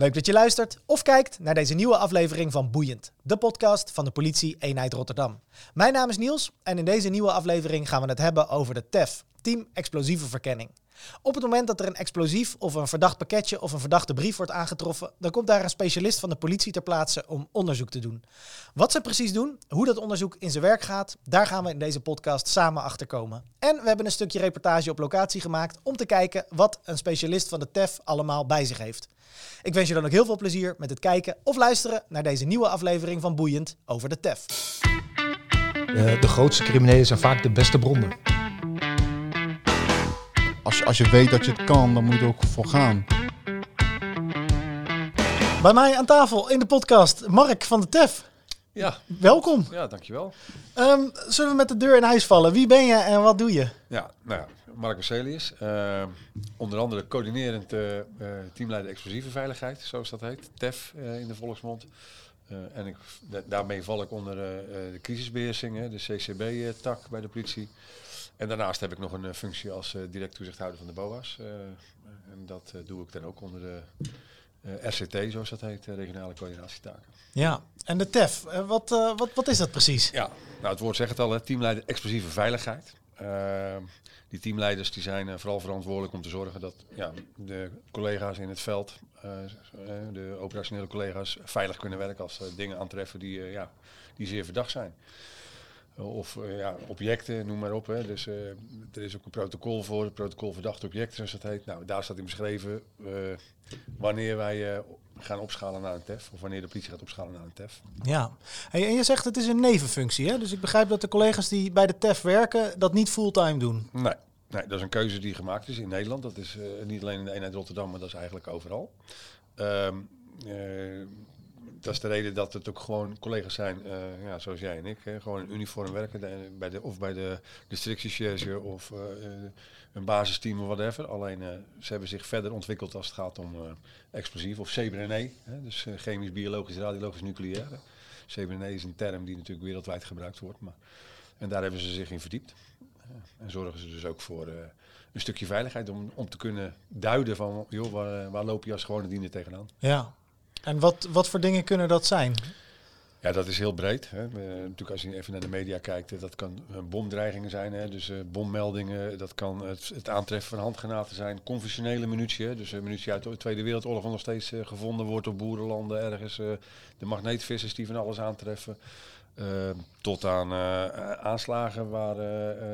Leuk dat je luistert of kijkt naar deze nieuwe aflevering van Boeiend, de podcast van de politie eenheid Rotterdam. Mijn naam is Niels en in deze nieuwe aflevering gaan we het hebben over de TEF, Team Explosieve Verkenning. Op het moment dat er een explosief of een verdacht pakketje of een verdachte brief wordt aangetroffen, dan komt daar een specialist van de politie ter plaatse om onderzoek te doen. Wat ze precies doen, hoe dat onderzoek in zijn werk gaat, daar gaan we in deze podcast samen achter komen. En we hebben een stukje reportage op locatie gemaakt om te kijken wat een specialist van de TEF allemaal bij zich heeft. Ik wens je dan ook heel veel plezier met het kijken of luisteren naar deze nieuwe aflevering van Boeiend over de TEF. Eh, de grootste criminelen zijn vaak de beste bronnen. Als je, als je weet dat je het kan, dan moet je er ook voor gaan. Bij mij aan tafel in de podcast Mark van de TEF. Ja, Welkom. ja, dankjewel. Ehm, zullen we met de deur in huis vallen? Wie ben je en wat doe je? Ja, nou ja, Mark Marcelius, eh, onder andere coördinerend eh, teamleider explosieve veiligheid, zoals dat heet, TEF eh, in de volksmond. En ik, da- daarmee val ik onder de crisisbeheersing, hè, de CCB-tak bij de politie. En daarnaast heb ik nog een eh, functie als eh, direct toezichthouder van de BOA's. eh, en dat doe ik dan ook onder de RCT, zoals dat heet, regionale coördinatietaken. Ja, en de TEF, wat, wat, wat is dat precies? Ja, nou het woord zegt het al, hè, teamleider explosieve veiligheid. Uh, die teamleiders die zijn uh, vooral verantwoordelijk om te zorgen dat ja, de collega's in het veld, uh, de operationele collega's, veilig kunnen werken als ze dingen aantreffen die, ja, die zeer verdacht zijn. Of ja, objecten, noem maar op. Hè. Dus er is ook een protocol voor, het protocol verdachte objecten, zoals dat heet. Nou, daar staat in beschreven wanneer wij gaan opschalen naar een TEF. Of wanneer de politie gaat opschalen naar een TEF. Ja, hey, en je zegt het is een nevenfunctie. Hè? Dus ik begrijp dat de collega's die bij de TEF werken dat niet fulltime doen. Nee, nee, dat is een keuze die gemaakt is in Nederland. Dat is uh, niet alleen in de eenheid Rotterdam, maar dat is eigenlijk overal. Um, uh, dat is de reden dat het ook gewoon collega's zijn, uh, ja, zoals jij en ik, hè, gewoon in uniform werken. De, bij de, of bij de districtiecherge of een basisteam of whatever. Alleen ze hebben zich verder ontwikkeld als het gaat om explosief of CBRNE. Hè, dus chemisch, biologisch, radiologisch, nucleair. CBRNE is een term die natuurlijk wereldwijd gebruikt wordt. Maar, en daar hebben ze zich in verdiept. En zorgen ze dus ook voor een stukje veiligheid om, om te kunnen duiden van, joh, waar, waar loop je als gewone diener tegenaan? Ja. En wat, wat voor dingen kunnen dat zijn? Ja, dat is heel breed. Hè. Uh, natuurlijk als je even naar de media kijkt, dat kan uh, bomdreigingen zijn, hè. dus uh, bommeldingen, dat kan het, het, aantreffen van handgranaten zijn, conventionele munitie, hè. dus munitie uit de Tweede Wereldoorlog nog steeds gevonden wordt op boerenlanden ergens, de magneetvissers die van alles aantreffen. Tot aan aanslagen waar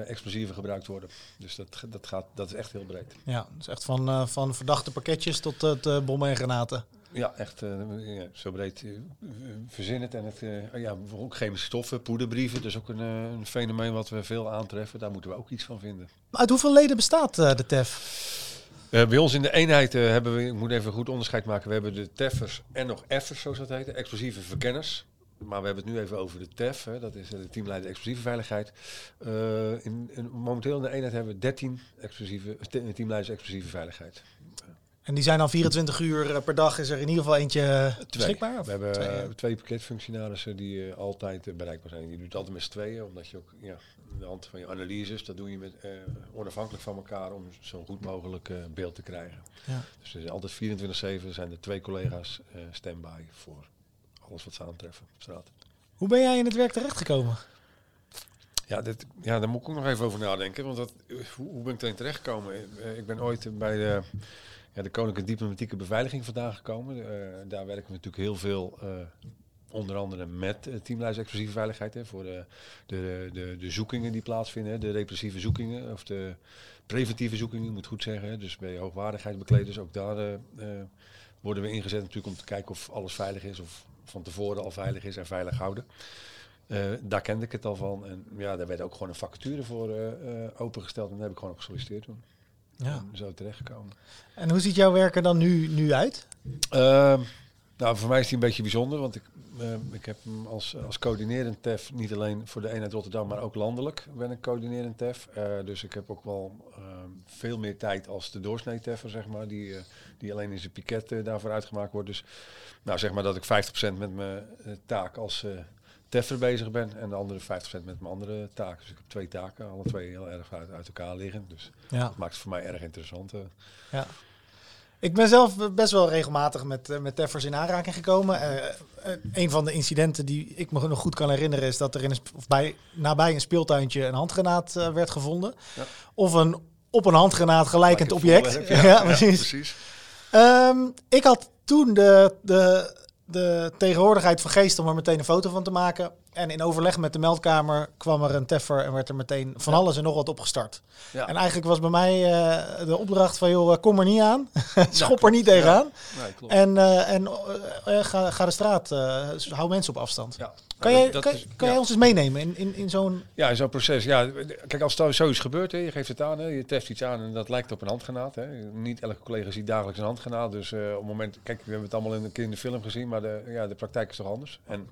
explosieven gebruikt worden. Dus dat, dat, gaat, dat is echt heel breed. Ja, dus echt van, van verdachte pakketjes tot het bommen en granaten. Ja, echt ja, zo breed verzin het. En het, ja, ook chemische stoffen, poederbrieven. Dus ook een, een, fenomeen wat we veel aantreffen. Daar moeten we ook iets van vinden. Uit hoeveel leden bestaat de TEF? Uh, bij ons in de eenheid uh, hebben we, ik moet even goed onderscheid maken, we hebben de TEF'ers en nog F'ers, zoals dat heet, explosieve verkenners. Maar we hebben het nu even over de TEF, hè, dat is de teamleider explosieve veiligheid. Uh, in, in, momenteel in de eenheid hebben we 13 explosieve, teamleiders explosieve veiligheid. En die zijn dan 24 uur per dag, is er in ieder geval eentje twee. beschikbaar? We hebben twee, ja. twee pakketfunctionarissen die uh, altijd bereikbaar zijn. Je doet altijd met z'n tweeën, omdat je ook ja, aan de hand van je analyses, dat doe je met, uh, onafhankelijk van elkaar om zo'n goed mogelijk beeld te krijgen. Ja. Dus er is altijd 24-7 zijn er twee collega's standby voor alles wat ze aantreffen op straat. Hoe ben jij in het werk terechtgekomen? Ja, dit, ja, daar moet ik ook nog even over nadenken. Want dat, hoe, hoe ben ik erin terechtgekomen? Ik ben ooit bij de, ja, de Koninklijke Diplomatieke Beveiliging vandaan gekomen. Uh, daar werken we natuurlijk heel veel, uh, onder andere met uh, teamleiders explosieve veiligheid. Hè, voor de, de, de, de zoekingen die plaatsvinden, de repressieve zoekingen. Of de preventieve zoekingen, moet goed zeggen. Hè, dus bij hoogwaardigheidsbekleders, ook daar worden we ingezet natuurlijk om te kijken of alles veilig is. Of van tevoren al veilig is en veilig houden. Daar kende ik het al van. En ja, daar werd ook gewoon een vacature voor opengesteld. En daar heb ik gewoon op gesolliciteerd toen. Ja. En zo terechtgekomen. En hoe ziet jouw werk er dan nu, nu uit? Uh, nou, voor mij is die een beetje bijzonder. Want ik, ik heb hem als, als coördinerend TEF, niet alleen voor de eenheid Rotterdam, maar ook landelijk ben ik coördinerend TEF. dus ik heb ook wel ehm, veel meer tijd als de doorsnee TEF'er, zeg maar. Die, die alleen in zijn piket daarvoor uitgemaakt wordt. Dus nou, zeg maar dat ik 50% met mijn taak als teffer bezig ben en de andere 50% met mijn andere taak. Dus ik heb twee taken, alle twee heel erg uit, uit elkaar liggen. Dus ja. dat maakt het voor mij erg interessant. Uh. Ja. Ik ben zelf best wel regelmatig met, eh, met teffers in aanraking gekomen. Eh, eh, een van de incidenten die ik me nog goed kan herinneren is dat er in een, of bij, nabij een speeltuintje een handgranaat eh, werd gevonden. Ja. Of een op een handgranaat gelijkend object. Ja, precies. precies. Ehm, ik had toen de, de, de tegenwoordigheid van geest om er meteen een foto van te maken. En in overleg met de meldkamer kwam er een teffer en werd er meteen van Ja. alles en nog wat opgestart. Ja. En eigenlijk was bij mij eh, de opdracht van, joh, kom er niet aan. Schop er niet tegenaan. Nee. En, eh, en eh, eh, ga, ga de straat, eh, hou mensen op afstand. ja. Kan, jij, dat kan, is- kan ja. jij ons eens meenemen in, in, in zo'n... Ja, in zo'n proces. Ja, kijk, als er zoiets gebeurt, hè, je geeft het aan, hè, je test iets aan en dat lijkt op een handgranaat. Hè. Niet elke collega ziet dagelijks een handgranaat. Dus eh, op het moment, kijk, we hebben het allemaal in een keer in de film gezien, maar de, ja, de praktijk is toch anders. En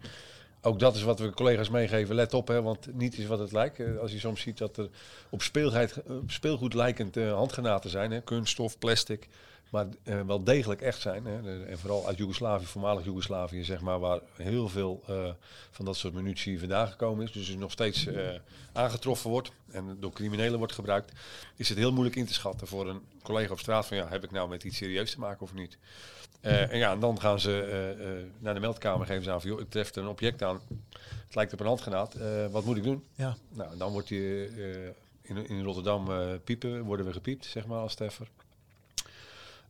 ook dat is wat we collega's meegeven. Let op, hè, want niet is wat het lijkt. Eh, Als je soms ziet dat er op, speelgoed lijkend handgranaten zijn, hè, kunststof, plastic, maar eh, wel degelijk echt zijn. Hè. En vooral uit Joegoslavië, voormalig Joegoslavië, zeg maar, waar heel veel eh, van dat soort munitie vandaan gekomen is. Dus nog steeds eh, aangetroffen wordt en door criminelen wordt gebruikt, is het heel moeilijk in te schatten voor een collega op straat van ja, heb ik nou met iets serieus te maken of niet. En ja, en dan gaan ze naar de meldkamer, geven ze aan van joh, ik tref een object aan. Het lijkt op een handgranaat. Wat moet ik doen? Ja. Nou, dan wordt eh, in, in Rotterdam piepen, worden we gepiept, zeg maar, als teffer.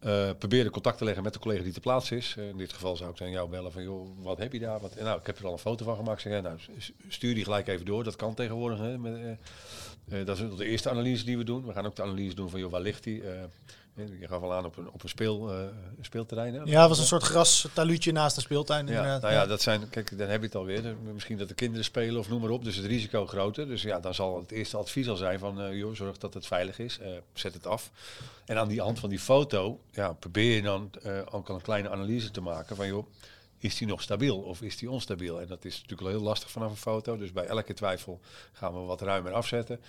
Eh probeer de contact te leggen met de collega die te plaatsen is. Eh, in dit geval zou ik dan jou bellen van, joh, wat heb je daar? Wat, nou, ik heb er al een foto van gemaakt. Zeg, nou, stuur die gelijk even door. Dat kan tegenwoordig. Hè, met, eh, dat is de eerste analyse die we doen. We gaan ook de analyse doen van, joh, waar ligt die? Je gaf al aan op een, op een speel, eh, speelterrein. Hè? Ja, het was een soort grastaluutje naast de speeltuin. Ja, inderdaad. nou ja, dat zijn, kijk, dan heb je het alweer. Misschien dat de kinderen spelen of noem maar op. Dus het risico groter. Dus ja, dan zal het eerste advies al zijn van, eh, joh, zorg dat het veilig is. Eh, zet het af. En aan die hand van die foto, ja, probeer je dan ook al een kleine analyse te maken van, joh, is die nog stabiel of is die onstabiel? En dat is natuurlijk wel heel lastig vanaf een foto. Dus bij elke twijfel gaan we wat ruimer afzetten.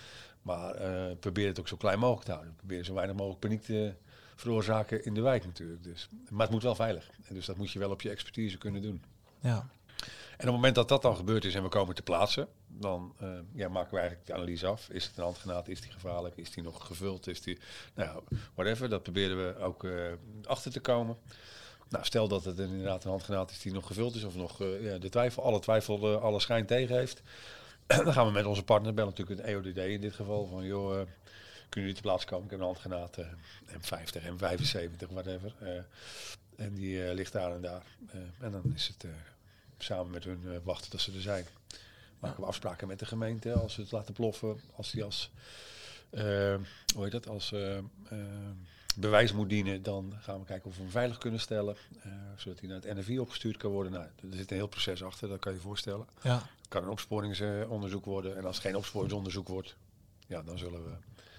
Maar eh, probeer het ook zo klein mogelijk te houden. Probeer zo weinig mogelijk paniek te veroorzaken in de wijk natuurlijk. Dus. Maar het moet wel veilig. En dus dat moet je wel op je expertise kunnen doen. Ja. En op het moment dat dat dan gebeurd is en we komen te plaatsen, dan eh, ja, maken we eigenlijk de analyse af. Is het een handgranaat? Is die gevaarlijk? Is die nog gevuld? Is die, nou, whatever. Dat proberen we ook eh, achter te komen. Nou, stel dat het inderdaad een handgranaat is die nog gevuld is of nog ja, de twijfel, alle twijfel, alle schijn tegen heeft. dan gaan we met onze partner bellen, natuurlijk het EODD in dit geval, van joh, eh, kunnen jullie te plaats komen? Ik heb een handgranaat, eh, M50, M75, whatever. eh, en die eh, ligt daar en daar. En dan is het samen met hun wachten dat ze er zijn. Maken we afspraken met de gemeente als ze het laten ploffen, als die als, hoe heet dat, als bewijs moet dienen, dan gaan we kijken of we hem veilig kunnen stellen, zodat hij naar het NFI opgestuurd kan worden. Nou, er zit een heel proces achter, dat kan je voorstellen. Ja. Kan een opsporingsonderzoek worden en als het geen opsporingsonderzoek wordt, ja, dan zullen we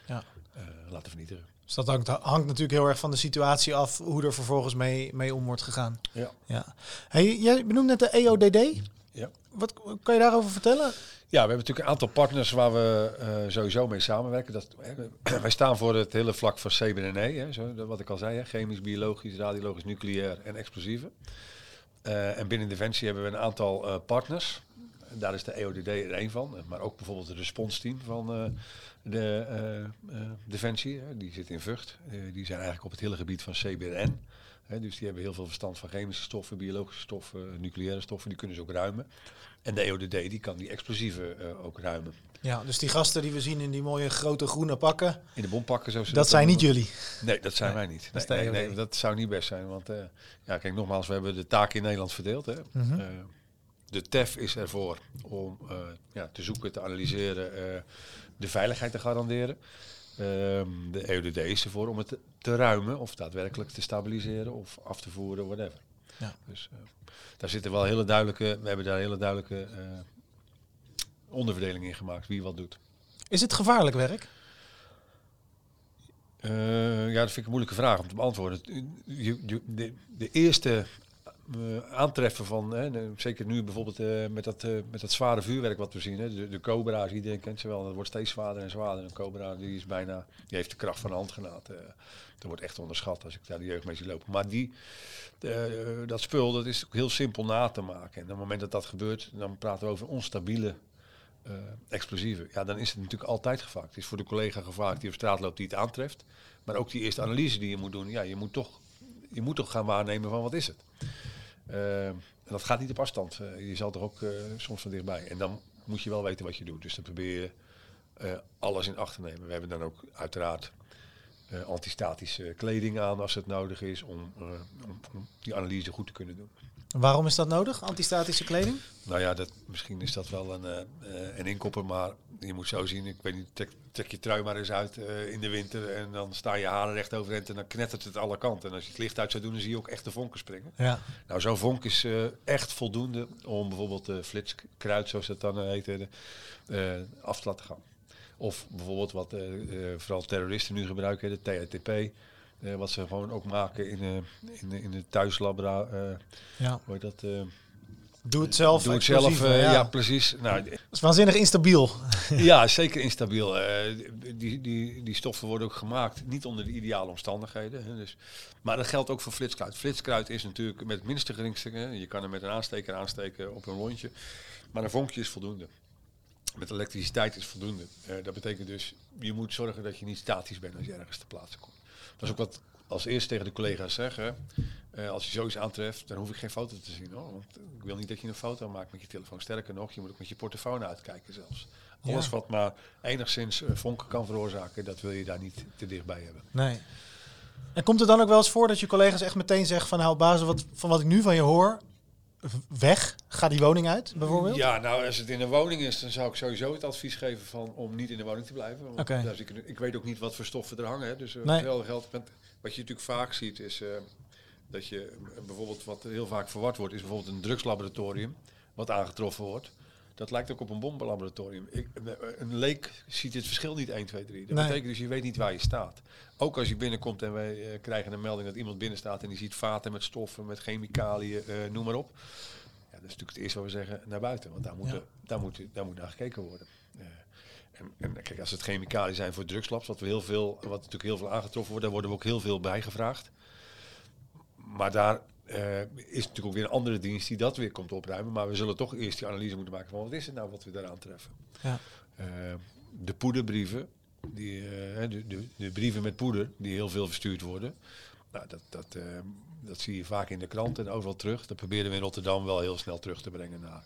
Ja. eh, laten vernietigen. Dus dat hangt, hangt natuurlijk heel erg van de situatie af hoe er vervolgens mee, mee om wordt gegaan. Ja. Ja. Hey, jij benoemt net de EODD. Ja. Wat kan je daarover vertellen? Ja, we hebben natuurlijk een aantal partners waar we eh, sowieso mee samenwerken. Dat, hè, wij staan voor het hele vlak van CBNE, hè, zo, wat ik al zei, hè, chemisch, biologisch, radiologisch, nucleair en explosieven. Eh, en binnen Defensie hebben we een aantal partners. Daar is de EODD er één van, maar ook bijvoorbeeld het responsteam van eh, de eh, eh, Defensie. Die zit in Vught. Die zijn eigenlijk op het hele gebied van CBRN. Dus die hebben heel veel verstand van chemische stoffen, biologische stoffen, nucleaire stoffen. Die kunnen ze ook ruimen. En de EODD die kan die explosieven ook ruimen. Ja, dus die gasten die we zien in die mooie grote groene pakken, In de bompakken zoals ze dat zijn niet jullie. Nee, dat zijn Nee, wij niet. dat Nee, nee, EOD. nee, dat zou niet best zijn. Want ja, kijk, nogmaals, we hebben de taak in Nederland verdeeld. Hè. Mhm. De TEF is ervoor om eh, ja, te zoeken, te analyseren, eh, de veiligheid te garanderen. Ehm, de EODD is ervoor om het te, te ruimen of daadwerkelijk te stabiliseren of af te voeren, whatever. Ja. Dus eh, daar zitten wel hele duidelijke, we hebben daar hele duidelijke onderverdeling in gemaakt, wie wat doet. Is het gevaarlijk werk? Ja, dat vind ik een moeilijke vraag om te beantwoorden. Je, je- de, de eerste aantreffen van, hè, zeker nu bijvoorbeeld eh, met, dat, eh, met dat zware vuurwerk wat we zien, hè, de, de Cobra's, iedereen kent ze wel, dat wordt steeds zwaarder en zwaarder. Een Cobra die is bijna, die heeft de kracht van een handgranaat. eh. dat wordt echt onderschat als ik daar de jeugd mee zie lopen. Maar die, eh, dat spul, dat is heel simpel na te maken. En op het moment dat dat gebeurt, dan praten we over onstabiele eh, explosieven. Ja, dan is het natuurlijk altijd gevaarlijk. Het is voor de collega gevaarlijk die op straat loopt die het aantreft. Maar ook die eerste analyse die je moet doen. Ja, je moet toch je moet toch gaan waarnemen van wat is het. Eh, en dat gaat niet op afstand. Eh, je zal toch ook eh, soms van dichtbij. En dan moet je wel weten wat je doet. Dus dan probeer je eh, alles in acht te nemen. We hebben dan ook uiteraard eh, antistatische kleding aan als het nodig is om, eh, om, om die analyse goed te kunnen doen. Waarom is dat nodig, antistatische kleding? Nou ja, dat, misschien is dat wel een, eh, een inkopper, maar je moet zo zien. Ik weet niet, trek, trek je trui maar eens uit in de winter en dan sta je haren recht overeind en dan knettert het alle kanten. En als je het licht uit zou doen, dan zie je ook echt de vonken springen. Ja. Nou, zo'n vonk is echt voldoende om bijvoorbeeld de flitskruid, zoals dat dan heet, af te laten gaan. Of bijvoorbeeld wat eh, eh, vooral terroristen nu gebruiken, de TATP. eh, wat ze gewoon ook maken in, eh, in, de- in de thuislabra. ja. hoe dat? Doe het zelf. Doe het zelf, eh, ja. ja. precies. Nou, Dat is waanzinnig instabiel. ja, zeker instabiel. Die, die, die stoffen worden ook gemaakt niet onder de ideale omstandigheden. Hè, dus, maar dat geldt ook voor flitskruid. Flitskruid is natuurlijk met het minste geringste. Hè, je kan er met een aansteker aansteken op een rondje. Maar een vonkje is voldoende. Met elektriciteit is voldoende. Eh, dat betekent dus, je moet zorgen dat je niet statisch bent als je ergens te plaatsen komt. Dat is ook wat als eerst tegen de collega's zeggen. Eh, als je zoiets aantreft, dan hoef ik geen foto te zien. Hoor. Want ik wil niet dat je een foto maakt met je telefoon. Sterker nog, je moet ook met je portofoon uitkijken zelfs. Alles Ja. wat maar enigszins eh, vonken kan veroorzaken, dat wil je daar niet te dichtbij hebben. Nee. En komt het dan ook wel eens voor dat je collega's echt meteen zeggen van nou basis wat, van wat ik nu van je hoor, weg, ga die woning uit bijvoorbeeld? Ja, nou, als het in een woning is, dan zou ik sowieso het advies geven van om niet in de woning te blijven. Want daar zie ik, ik weet ook niet wat voor stoffen er hangen. Hè. Dus eh, Nee. wel geldt. met- Wat je natuurlijk vaak ziet is eh, dat je eh, bijvoorbeeld wat heel vaak verward wordt, is bijvoorbeeld een drugslaboratorium wat aangetroffen wordt. Dat lijkt ook op een bombenlaboratorium. Ik, een leek ziet het verschil niet 1, 2, 3. Dat Nee. betekent dus je weet niet waar je staat. Ook als je binnenkomt en wij eh, krijgen een melding dat iemand binnen staat en die ziet vaten met stoffen, met chemicaliën, eh, noem maar op. Ja, dat is natuurlijk het eerste wat we zeggen naar buiten, want daar moet, Ja. er- daar moet, daar moet naar gekeken worden. Eh, en, en kijk, als het chemicaliën zijn voor drugslabs, wat we heel veel, wat natuurlijk heel veel aangetroffen wordt, daar worden we ook heel veel bij gevraagd. Maar daar eh, is natuurlijk ook weer een andere dienst die dat weer komt opruimen. Maar we zullen toch eerst die analyse moeten maken van wat is het nou wat we daaraan treffen. Ja. Eh, de poederbrieven, die, eh, de, de, de brieven met poeder, die heel veel verstuurd worden. Nou, dat, dat, dat zie je vaak in de krant en overal terug. Dat proberen we in Rotterdam wel heel snel terug te brengen naar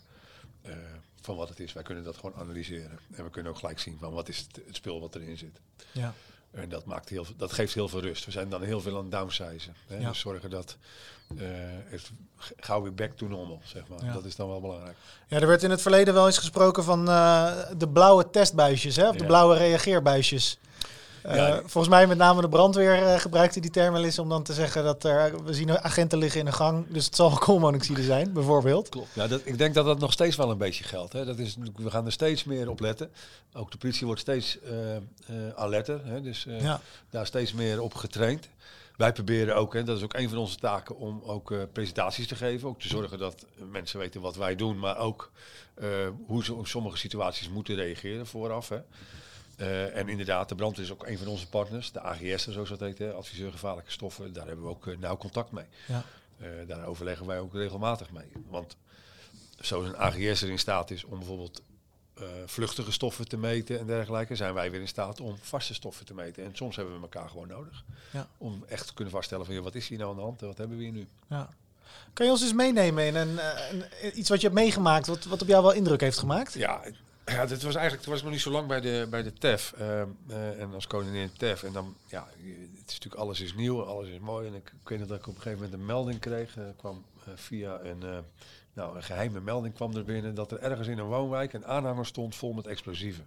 van wat het is. Wij kunnen dat gewoon analyseren. En we kunnen ook gelijk zien van wat is het, het spul wat erin zit. Ja. En dat, maakt heel, dat geeft heel veel rust. We zijn dan heel veel aan het downsizen. Hè? Ja. Dus zorgen dat eh, het gauw weer back to normal, zeg maar. Ja. Dat is dan wel belangrijk. ja, er werd in het verleden wel eens gesproken van eh, de blauwe testbuisjes, hè, of de Ja. blauwe reageerbuisjes. Eh, Ja. Volgens mij met name de brandweer eh, gebruikte die term wel eens om dan te zeggen dat er, we zien agenten liggen in de gang, dus het zal koolmonoxide zijn, bijvoorbeeld. Klopt. Ja, dat, ik denk dat dat nog steeds wel een beetje geldt. Hè. Dat is, we gaan er steeds meer op letten. Ook de politie wordt steeds eh, eh, alerter. Hè. Dus eh, Ja. daar steeds meer op getraind. Wij proberen ook, en dat is ook een van onze taken, om ook eh, presentaties te geven. Ook te zorgen dat mensen weten wat wij doen, maar ook eh, hoe ze op sommige situaties moeten reageren vooraf. Hè. Eh, en inderdaad, de brandweer is ook een van onze partners, de AGS, zoals dat heet, hè, adviseur gevaarlijke stoffen. Daar hebben we ook eh, nauw contact mee. Ja. Eh, daar overleggen wij ook regelmatig mee. Want zoals een AGS er in staat is om bijvoorbeeld vluchtige stoffen te meten en dergelijke, zijn wij weer in staat om vaste stoffen te meten. En soms hebben we elkaar gewoon nodig. Ja. Om echt te kunnen vaststellen van ja, wat is hier nou aan de hand en wat hebben we hier nu? Ja. Kan je ons eens meenemen in een, een- iets wat je hebt meegemaakt, wat, wat op jou wel indruk heeft gemaakt? Ja, ja dit was eigenlijk, toen was ik nog niet zo lang bij de, bij de TEF. eh, eh, en als koningin TEF. En dan, ja, het is natuurlijk alles is nieuw, alles is mooi. En ik, ik weet dat ik op een gegeven moment een melding kreeg. eh, kwam eh, via een, nou, een geheime melding kwam er binnen dat er ergens in een woonwijk een aanhanger stond vol met explosieven.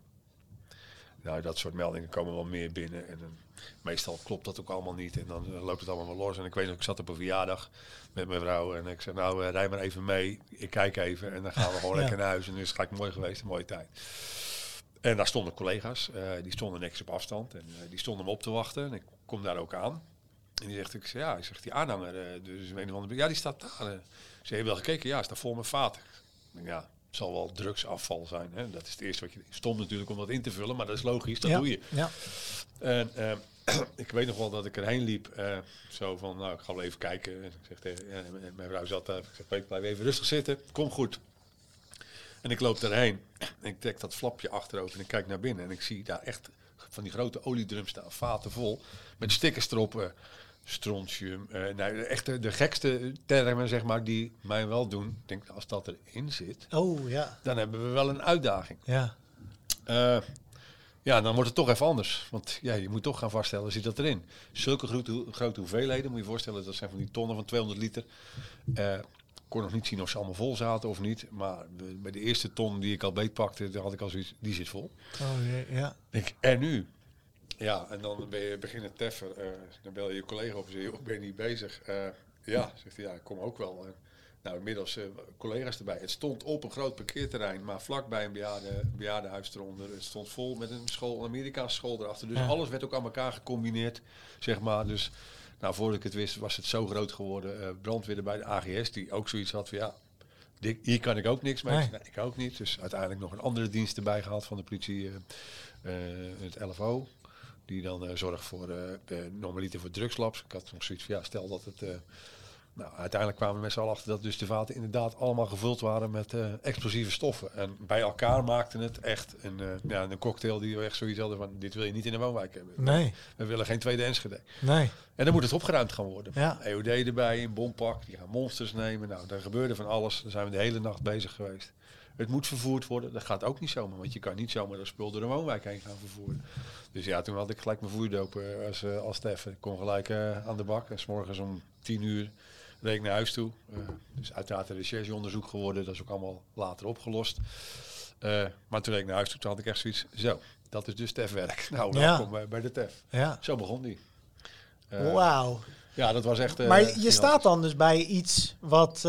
Nou, dat soort meldingen komen wel meer binnen. En eh, meestal klopt dat ook allemaal niet. En dan eh, loopt het allemaal wel los. En ik weet nog, ik zat op een verjaardag met mijn vrouw. En ik zei, nou, eh, rij maar even mee. Ik kijk even. En dan gaan we gewoon Ja. lekker naar huis. En nu is het gelijk mooi geweest, een mooie tijd. En daar stonden collega's. die stonden niks op afstand. En die stonden me op te wachten. En ik kom daar ook aan. En die zegt, ik zeg, ja, ik zeg, die aanhanger, dus een of andere, ja, die staat daar. eh. Ik zeg, heb je wel gekeken? Ja, staat vol met vaten. Ik denk, Ja, zal wel drugsafval zijn. Hè? Dat is het eerste wat je stond natuurlijk om dat in te vullen, maar dat is logisch, dat ja. doe je. Ja. En eh, ik weet nog wel dat ik erheen liep, eh, zo van, nou, ik ga wel even kijken. En ik zeg tegen, ja, mijn vrouw zat daar, ik zeg, blijf even rustig zitten, kom goed. En ik loop daarheen en ik trek dat flapje achterover en ik kijk naar binnen en ik zie daar echt van die grote oliedrums staan, vaten vol, met stickers erop. eh, strontium. eh nou, echt de, de gekste termen, zeg maar, die mij wel doen. Ik denk, als dat erin zit, Oh, ja. dan hebben we wel een uitdaging. Ja. Eh, ja, dan wordt het toch even anders. Want ja, je moet toch gaan vaststellen, zit dat erin? Zulke grote, grote hoeveelheden, moet je je voorstellen, dat zijn van die tonnen van 200 liter. Eh, ik kon nog niet zien of ze allemaal vol zaten of niet. Maar bij de eerste ton die ik al beetpakte, daar had ik al zoiets, die zit vol. Oh, ja, ja. Ik en nu? Ja, en dan ben je beginnen teffen. eh, dan bel je je collega en zeg je, "Joh, ik ben niet bezig. Eh, ja, zegt hij, ja, ik kom ook wel. Nou, inmiddels eh, collega's erbij. Het stond op een groot parkeerterrein, maar vlakbij een bejaarde, bejaardenhuis eronder. Het stond vol met een school, een Amerikaanse school erachter. Dus Ja. alles werd ook aan elkaar gecombineerd, zeg maar. Dus nou, voordat ik het wist, was het zo groot geworden. Brandweer bij de AGS, die ook zoiets had van, ja, hier kan ik ook niks mee. Nee. Nee, ik ook niet. Dus uiteindelijk nog een andere dienst erbij gehaald van de politie, het LFO. Die dan eh, zorgt voor eh normaliter voor drugslabs. Ik had nog zoiets van ja, stel dat het. eh, nou, uiteindelijk kwamen we met z'n allen achter dat dus de vaten inderdaad allemaal gevuld waren met explosieve stoffen. En bij elkaar maakten het echt een, ja, een cocktail die we echt zoiets hadden van dit wil je niet in een woonwijk hebben. Nee, We willen geen tweede Enschede. nee. En dan moet het opgeruimd gaan worden. Ja. EOD erbij, een bompak, die gaan monsters nemen. Nou, daar gebeurde van alles. Daar zijn we de hele nacht bezig geweest. Het moet vervoerd worden. Dat gaat ook niet zomaar, want je kan niet zomaar dat spul door de woonwijk heen gaan vervoeren. Dus ja, toen had ik gelijk mijn voerdoop eh, als, eh, als Steffen. Ik kon gelijk eh, aan de bak. En s morgens om tien uur reed ik naar huis toe. Dus uiteraard een rechercheonderzoek geworden. Dat is ook allemaal later opgelost. Maar toen reed ik naar huis toe, toen had ik echt zoiets. Zo, dat is dus TEF-werk. Nou, Ja. welkom bij, bij de TEF. Ja. Zo begon die. Wauw. ja, dat was echt. Maar je gigantisch. staat dan dus bij iets wat,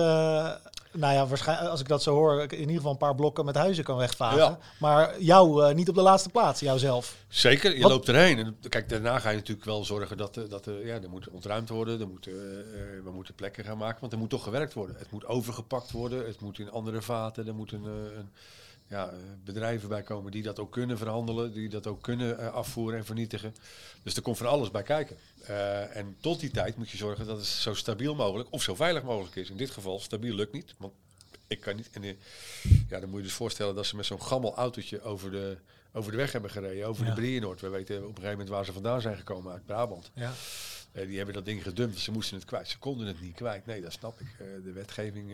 nou ja, waarschijnlijk als ik dat zo hoor, ik in ieder geval een paar blokken met huizen kan wegvagen. Ja. Maar jou eh, niet op de laatste plaats, jouzelf. Zeker, je Wat- loopt erheen. En kijk, daarna ga je natuurlijk wel zorgen dat, er- dat er, ja, er moet ontruimd worden. Er moet, eh, eh, we moeten plekken gaan maken, want er moet toch gewerkt worden. Het moet overgepakt worden. Het moet in andere vaten. Er moeten eh, een, ja, eh, bedrijven bij komen die dat ook kunnen verhandelen. Die dat ook kunnen eh, afvoeren en vernietigen. Dus er komt van alles bij kijken. Eh, en tot die tijd moet je zorgen dat het zo stabiel mogelijk of zo veilig mogelijk is. In dit geval, stabiel lukt niet. Want ik kan niet. En, ja, dan moet je dus voorstellen dat ze met zo'n gammel autootje over de, over de weg hebben gereden. Over Ja. de Brienoord. We weten op een gegeven moment waar ze vandaan zijn gekomen uit Brabant. Ja. Die hebben dat ding gedumpt. Ze moesten het kwijt. Ze konden het niet kwijt. Nee, dat snap ik. De wetgeving.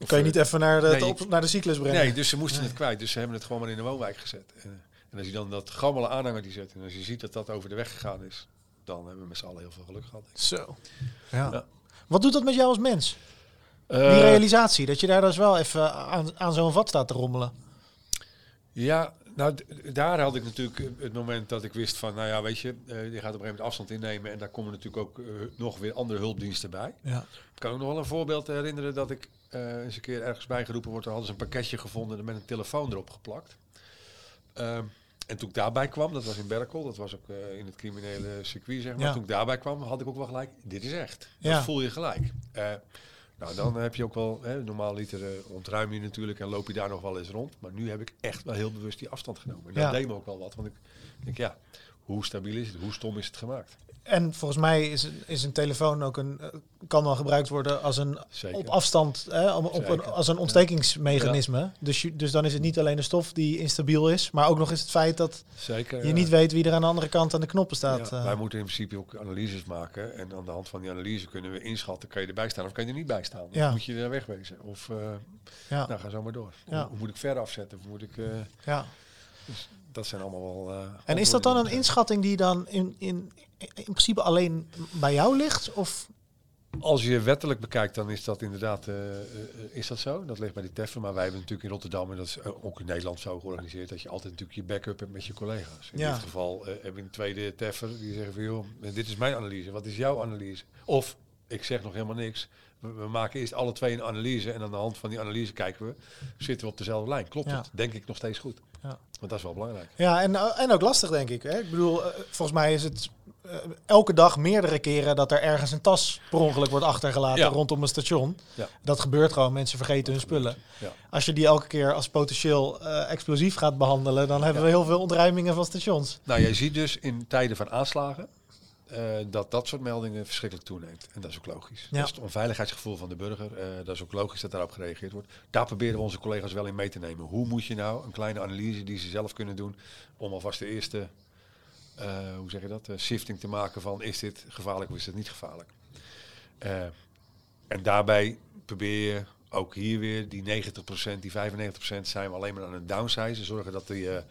Eh, of, Kan je eh, niet even naar de, nee, op- naar de cyclus brengen? Nee, dus ze moesten het kwijt. Dus ze hebben het gewoon maar in de woonwijk gezet. Eh, en als je dan dat gammele aanhanger die zet. En als je ziet dat dat over de weg gegaan is. Dan hebben we met z'n allen heel veel geluk gehad. Zo. Ja. Ja. Wat doet dat met jou als mens? Die Eh, realisatie, dat je daar dus wel even aan, aan zo'n vat staat te rommelen. Ja, nou, daar had ik natuurlijk eh, het moment dat ik wist van, nou ja, weet je, eh, je gaat op een gegeven moment afstand innemen en daar komen natuurlijk ook eh, nog weer andere hulpdiensten bij. Ja. Ik kan ook nog wel een voorbeeld herinneren dat ik eh, eens een keer ergens bijgeroepen word. Er hadden ze een pakketje gevonden met een telefoon erop geplakt. Ehm, en toen ik daarbij kwam, dat was in Berkel, dat was ook eh, in het criminele circuit, zeg maar. Ja. Toen ik daarbij kwam, had ik ook wel gelijk, dit is echt. Ja. Dat voel je gelijk. Eh, nou, dan heb je ook wel, hè, normaal liter ontruim je natuurlijk en loop je daar nog wel eens rond. Maar nu heb ik echt wel heel bewust die afstand genomen. En dat Ja. deed me ook wel wat, want ik denk, ja, hoe stabiel is het? Hoe stom is het gemaakt? En volgens mij is, is een telefoon ook een, eh, kan wel gebruikt worden als een Zeker. op afstand, hè, op een, als een ontstekingsmechanisme. Dus, je, dus dan is het niet alleen de stof die instabiel is, maar ook nog eens het feit dat Zeker. je ja. niet weet wie er aan de andere kant aan de knoppen staat. Ja, eh. wij moeten in principe ook analyses maken. En aan de hand van die analyse kunnen we inschatten, kan je erbij staan of kan je er niet bij staan. Of moet je er wegwezen? Of uh, ja, nou, ga zo maar door. Ja. Hoe, hoe moet ik ver afzetten? Of moet ik, uh, ja. Dat zijn allemaal wel... Uh, en is dat dan een inschatting die dan in, in, in principe alleen bij jou ligt? Of als je wettelijk bekijkt, dan is dat inderdaad uh, uh, is dat zo. Dat ligt bij die teffen. Maar wij hebben natuurlijk in Rotterdam, en dat is ook in Nederland zo georganiseerd, dat je altijd natuurlijk je backup hebt met je collega's. In Ja. dit geval heb je een tweede teffer die zeggen van joh, dit is mijn analyse. Wat is jouw analyse? Of ik zeg nog helemaal niks. We, we maken eerst alle twee een analyse en aan de hand van die analyse kijken we, zitten we op dezelfde lijn. Klopt Ja. het? Denk ik nog steeds goed. Ja. Want dat is wel belangrijk. Ja, en, eh, en ook lastig, denk ik. Hè? Ik bedoel, eh, volgens mij is het eh, elke dag meerdere keren dat er ergens een tas per ongeluk wordt achtergelaten Ja. rondom een station. Ja. Dat gebeurt gewoon, mensen vergeten hun spullen. Ja. Als je die elke keer als potentieel explosief gaat behandelen, dan hebben we heel veel ontruimingen van stations. Nou, jij ziet dus in tijden van aanslagen uh, dat dat soort meldingen verschrikkelijk toeneemt. En dat is ook logisch. Ja. Dat is het onveiligheidsgevoel van de burger. Uh, dat is ook logisch dat daarop gereageerd wordt. Daar proberen we onze collega's wel in mee te nemen. Hoe moet je nou een kleine analyse die ze zelf kunnen doen, om alvast de eerste eh, hoe zeg je dat, eh, shifting te maken van is dit gevaarlijk of is het niet gevaarlijk. Eh, en daarbij probeer je ook hier weer die 90%, die 95% zijn we alleen maar aan het downsizen. Zorgen dat, die, eh,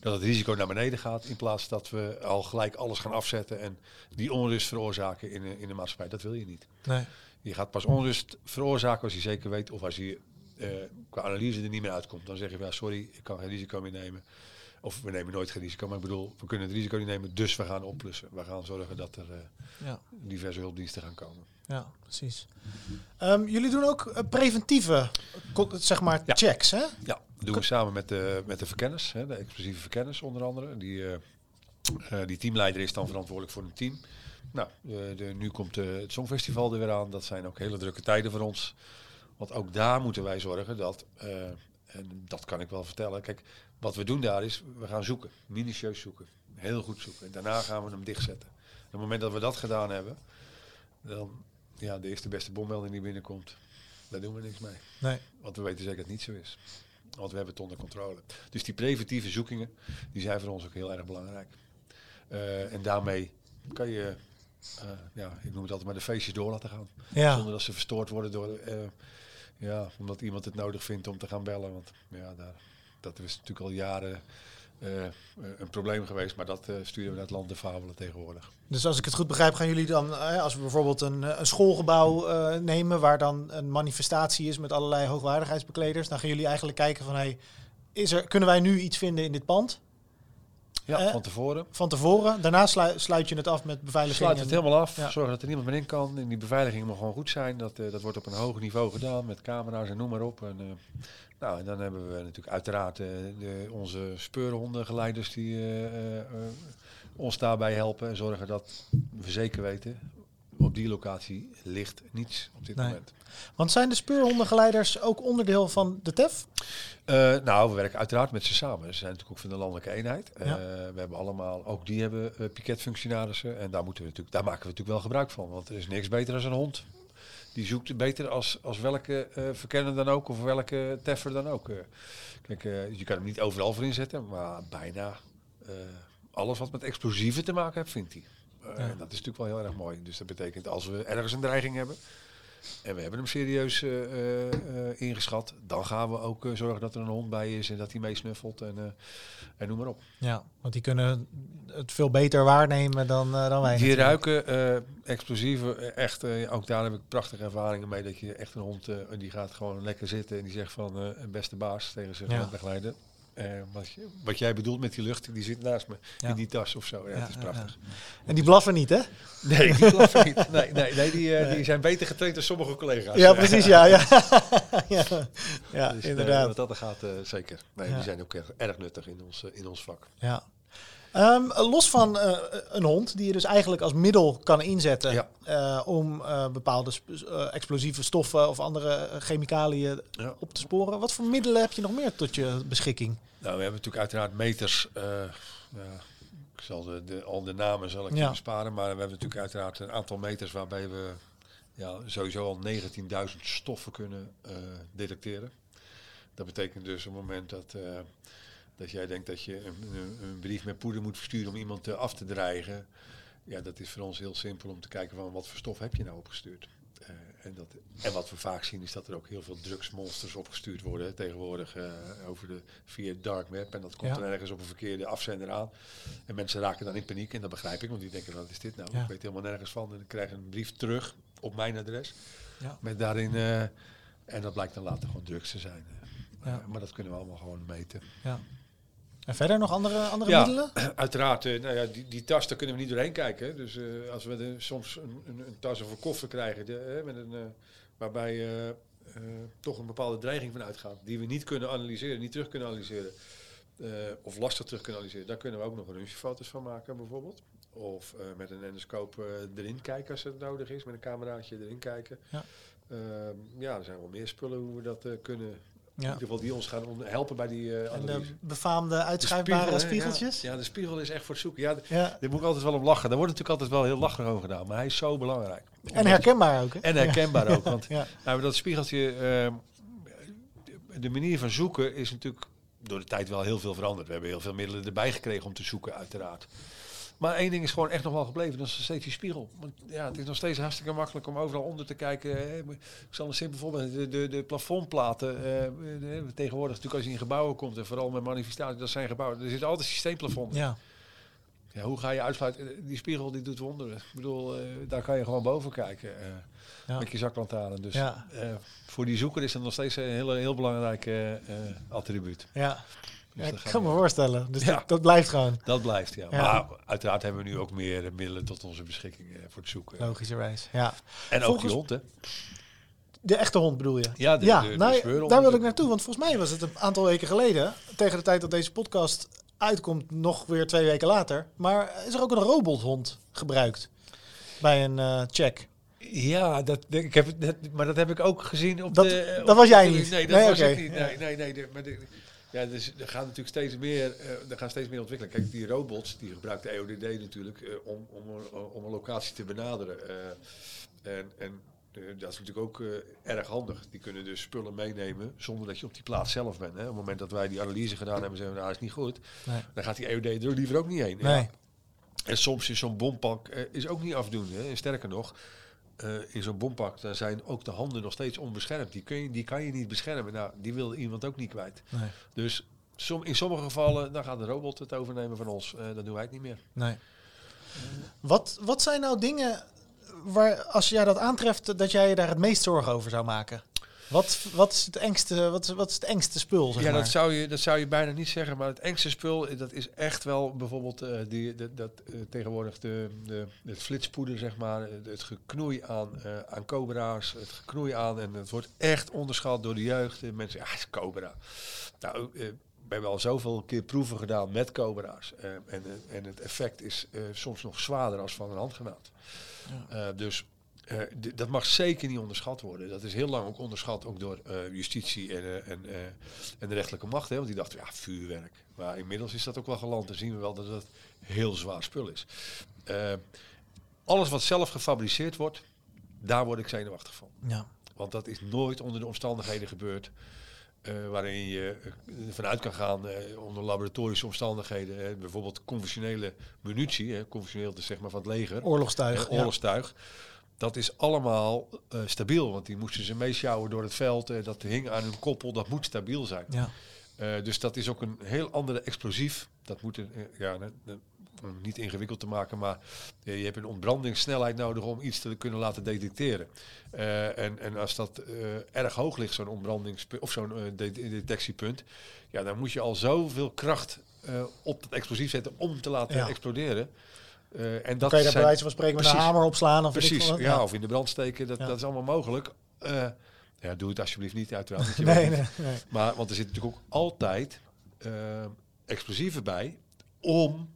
dat het risico naar beneden gaat. In plaats dat we al gelijk alles gaan afzetten en die onrust veroorzaken in, de- in de maatschappij. Dat wil je niet. Nee. Je gaat pas onrust veroorzaken als je zeker weet of als je eh, qua analyse er niet meer uitkomt. Dan zeg je ja, sorry, ik kan geen risico meer nemen. Of we nemen nooit geen risico, maar ik bedoel, we kunnen het risico niet nemen, dus we gaan oplossen. We gaan zorgen dat er eh, Ja. diverse hulpdiensten gaan komen. Ja, precies. Ehm, jullie doen ook eh, preventieve, zeg maar, Ja. checks, hè? Ja, dat doen we samen met de, met de verkenners, hè, de explosieve verkenners onder andere. Die, eh, eh, die teamleider is dan verantwoordelijk voor een team. Nou, de, de, nu komt het Songfestival er weer aan. Dat zijn ook hele drukke tijden voor ons. Want ook daar moeten wij zorgen dat, en dat kan ik wel vertellen. Kijk, wat we doen daar is, we gaan zoeken, minutieus zoeken. Heel goed zoeken. En daarna gaan we hem dichtzetten. Op het moment dat we dat gedaan hebben, dan, ja, de eerste beste bommelding die binnenkomt, daar doen we niks mee. Nee. Want we weten zeker dat het niet zo is. Want we hebben het onder controle. Dus die preventieve zoekingen, die zijn voor ons ook heel erg belangrijk. Eh, en daarmee kan je, eh, ja, ik noem het altijd maar de feestjes door laten gaan. Ja. Zonder dat ze verstoord worden door, eh, ja, omdat iemand het nodig vindt om te gaan bellen. Want ja, daar, dat is natuurlijk al jaren eh, eh, een probleem geweest. Maar dat eh, sturen we naar het land de fabelen tegenwoordig. Dus als ik het goed begrijp, gaan jullie dan, als we bijvoorbeeld een, een schoolgebouw nemen waar dan een manifestatie is met allerlei hoogwaardigheidsbekleders, dan gaan jullie eigenlijk kijken van, hey, is er, kunnen wij nu iets vinden in dit pand Ja, van tevoren. van tevoren? Daarna slui- sluit je het af met beveiliging. Sluit het helemaal af, Ja. zorgen dat er niemand meer in kan. En die beveiliging moet gewoon goed zijn. Dat, eh, dat wordt op een hoog niveau gedaan met camera's en noem maar op. En, eh, nou, en dan hebben we natuurlijk uiteraard eh, de, onze speurhondengeleiders die ons daarbij helpen. En zorgen dat we zeker weten, op die locatie ligt niets op dit Nee. moment. Want zijn de speurhondengeleiders ook onderdeel van de TEF? Eh, nou, we werken uiteraard met ze samen. Ze zijn natuurlijk ook van de landelijke eenheid. Ja. Eh, we hebben allemaal, ook die hebben uh, piketfunctionarissen. En daar, moeten we natuurlijk, daar maken we natuurlijk wel gebruik van. Want er is niks beter dan een hond. Die zoekt beter als, als welke verkenner dan ook. Of welke teffer dan ook. Kijk, je kan hem niet overal voor inzetten. Maar bijna alles wat met explosieven te maken heeft, vindt hij. Ja. En dat is natuurlijk wel heel erg mooi. Dus dat betekent als we ergens een dreiging hebben... En we hebben hem serieus eh, eh, eh, ingeschat. Dan gaan we ook zorgen dat er een hond bij is en dat hij meesnuffelt en, en noem maar op. Ja, want die kunnen het veel beter waarnemen dan, dan wij. Die natuurlijk. ruiken explosieven, echt, ook daar heb ik prachtige ervaringen mee. Dat je echt een hond, eh, die gaat gewoon lekker zitten en die zegt van beste baas tegen zijn Ja. Eh, wat, wat jij bedoelt met die lucht, die zit naast me Ja. in die tas of zo. Ja, Ja, het is ja, prachtig. En die blaffen niet, hè? Nee, die blaffen niet. Nee, nee, nee, die, eh, die zijn beter getraind dan sommige collega's. Ja, precies, ja. Ja, ja. Dus, eh, inderdaad. wat dat gaat, zeker. Nee. Die zijn ook erg, erg nuttig in ons, in ons vak. Ja. Ehm, los van eh, een hond, die je dus eigenlijk als middel kan inzetten Ja. eh, om eh, bepaalde explosieve stoffen of andere chemicaliën Ja. op te sporen. Wat voor middelen heb je nog meer tot je beschikking? Nou, we hebben natuurlijk uiteraard meters. ja, ik zal de, de, al de namen zal ik Ja. besparen, maar we hebben natuurlijk uiteraard een aantal meters waarbij we ja, sowieso al 19.000 stoffen kunnen detecteren. Dat betekent dus op het moment dat, dat jij denkt dat je een, brief met poeder moet versturen om iemand eh, af te dreigen. Ja, dat is voor ons heel simpel om te kijken van wat voor stof heb je nou opgestuurd. Eh, en, dat, en wat we vaak zien is dat er ook heel veel drugsmonsters opgestuurd worden tegenwoordig eh, over de, via dark web. En dat komt Ja. dan ergens op een verkeerde afzender aan. En mensen raken dan in paniek en dat begrijp ik, want die denken wat is dit nou? Ja. Ik weet helemaal nergens van. En dan krijg een brief terug op mijn adres. Ja. Met daarin, en dat blijkt dan later gewoon drugs te zijn. Ja. maar dat kunnen we allemaal gewoon meten. Ja. En verder nog andere, andere Ja. middelen? Uiteraard, eh, nou ja, die, die tas, daar kunnen we niet doorheen kijken. Dus eh, als we de- soms een, een, een tas of een koffer krijgen, de, met een, eh, waarbij eh, toch een bepaalde dreiging van uitgaat, die we niet kunnen analyseren, niet terug kunnen analyseren, of lastig terug kunnen analyseren, daar kunnen we ook nog röntgenfoto's van maken bijvoorbeeld. Of met een endoscoop erin kijken als het nodig is, met een cameraatje erin kijken. Ja. Ehm, ja, er zijn wel meer spullen hoe we dat kunnen, in ieder geval die ons gaan helpen bij die En de befaamde De uitschuifbare spiegel, spiegeltjes? Ja, ja, de spiegel is echt voor het zoeken. Ja, Ja. daar moet ik altijd wel om lachen. Daar wordt natuurlijk altijd wel heel lachig over gedaan. Maar hij is zo belangrijk. En herkenbaar ook, hè? En herkenbaar ook. Want nou, dat spiegeltje, ehm, de manier van zoeken is natuurlijk door de tijd wel heel veel veranderd. We hebben heel veel middelen erbij gekregen om te zoeken, uiteraard. Maar één ding is gewoon echt nog wel gebleven, dat is steeds die spiegel. Want ja, het is nog steeds hartstikke makkelijk om overal onder te kijken. Ik zal een simpel voorbeeld, de, de, de plafondplaten. eh, tegenwoordig natuurlijk als je in gebouwen komt, en vooral met manifestaties, dat zijn gebouwen. Er zitten altijd systeemplafonden. Ja. Ja, hoe ga je uitsluiten? Eh, Die spiegel die doet wonderen. Ik bedoel, eh, daar kan je gewoon boven kijken. eh, Ja. Met je zaklantaarn. Dus Ja. voor die zoeker is dat nog steeds een heel, heel belangrijk attribuut. Ja. Dus Ja, ik kan me voorstellen. Dus Ja. dat, dat blijft gewoon. Dat blijft, ja. Ja. Maar uiteraard hebben we nu ook meer eh, middelen tot onze beschikking eh, voor het zoeken. Logischerwijs. Ja. En ook die hond, hè? De echte hond bedoel je? Ja, de, ja, de, de nou, daar wil ik naartoe. Want volgens mij was het een aantal weken geleden, tegen de tijd dat deze podcast uitkomt, nog weer twee weken later. Maar is er ook een robothond gebruikt bij een eh, check? Ja, dat, ik heb het net, maar dat heb ik ook gezien op Dat- de... dat was jij niet? Nee, dat Nee, was ik niet. Nee, nee, nee. de- maar de, ja, dus er gaat natuurlijk steeds meer, eh er gaan steeds meer ontwikkelen. Kijk, die robots, die gebruikt de EODD natuurlijk eh, om, om, een- om een locatie te benaderen. Eh, en en dat is natuurlijk ook erg handig. Die kunnen dus spullen meenemen zonder dat je op die plaats zelf bent. Hè. Op het moment dat wij die analyse gedaan hebben, zeggen we, nou, dat is niet goed. Nee. Dan gaat die EOD er liever ook niet heen. Nee. Ja. En soms is zo'n bompak is ook niet afdoende. Hè. En sterker nog, eh, in zo'n bompak daar zijn ook de handen nog steeds onbeschermd. Die, kun je, die kan je niet beschermen. Nou, die wil iemand ook niet kwijt. Nee. Dus som, in sommige gevallen dan gaat de robot het overnemen van ons. Eh dan doen wij het niet meer. nee. Wat, wat zijn nou dingen waar, als jij dat aantreft, dat jij je daar het meest zorgen over zou maken? Wat, wat, is, het engste, wat, is, wat is het engste spul, zeg ja, maar? dat zou, je, dat zou je bijna niet zeggen. Maar het engste spul, dat is echt wel bijvoorbeeld eh, die, dat, dat, eh, tegenwoordig de, de, het flitspoeder, zeg maar. eh, Het geknoei aan, eh, aan cobra's. Het geknoei aan, en het wordt echt onderschat door de jeugd. De mensen, ja, het is cobra. Nou, we hebben al zoveel keer proeven gedaan met cobra's. en, en het effect is soms nog zwaarder als van een handgranaat. Eh, dus eh, dat mag zeker niet onderschat worden. Dat is heel lang ook onderschat, ook door eh, justitie en, eh, en, en de rechterlijke macht. Hè, want die dachten, ja, vuurwerk. Maar inmiddels is dat ook wel geland. En zien we wel dat het heel zwaar spul is. Alles wat zelf gefabriceerd wordt, daar word ik zenuwachtig van. Ja. Want dat is nooit onder de omstandigheden gebeurd. waarin je vanuit kan gaan onder laboratorische omstandigheden. Hè, bijvoorbeeld conventionele munitie, hè, conventioneel dus zeg maar van het leger. Oorlogstuig. Oorlogstuig. Dat is allemaal eh, stabiel, want die moesten ze meesjouwen door het veld. eh, dat hing aan hun koppel, dat moet stabiel zijn. Ja. Eh, dus dat is ook een heel andere explosief. Dat moet een, ja, om niet ingewikkeld te maken, maar je hebt een ontbrandingssnelheid nodig om iets te kunnen laten detecteren. En, en als dat erg hoog ligt, zo'n ontbrandingspunt of zo'n de- detectiepunt, ja, dan moet je al zoveel kracht op het explosief zetten om te laten Ja. exploderen. Eh, en dat kan je daar bij wijze van spreken met een hamer opslaan? Of Precies, wat? ja, of in de brand steken, dat, Ja. dat is allemaal mogelijk. Eh, ja, doe het alsjeblieft niet, uiteraard. Nee, nee, nee. Maar, want er zit natuurlijk ook altijd eh, explosieven bij om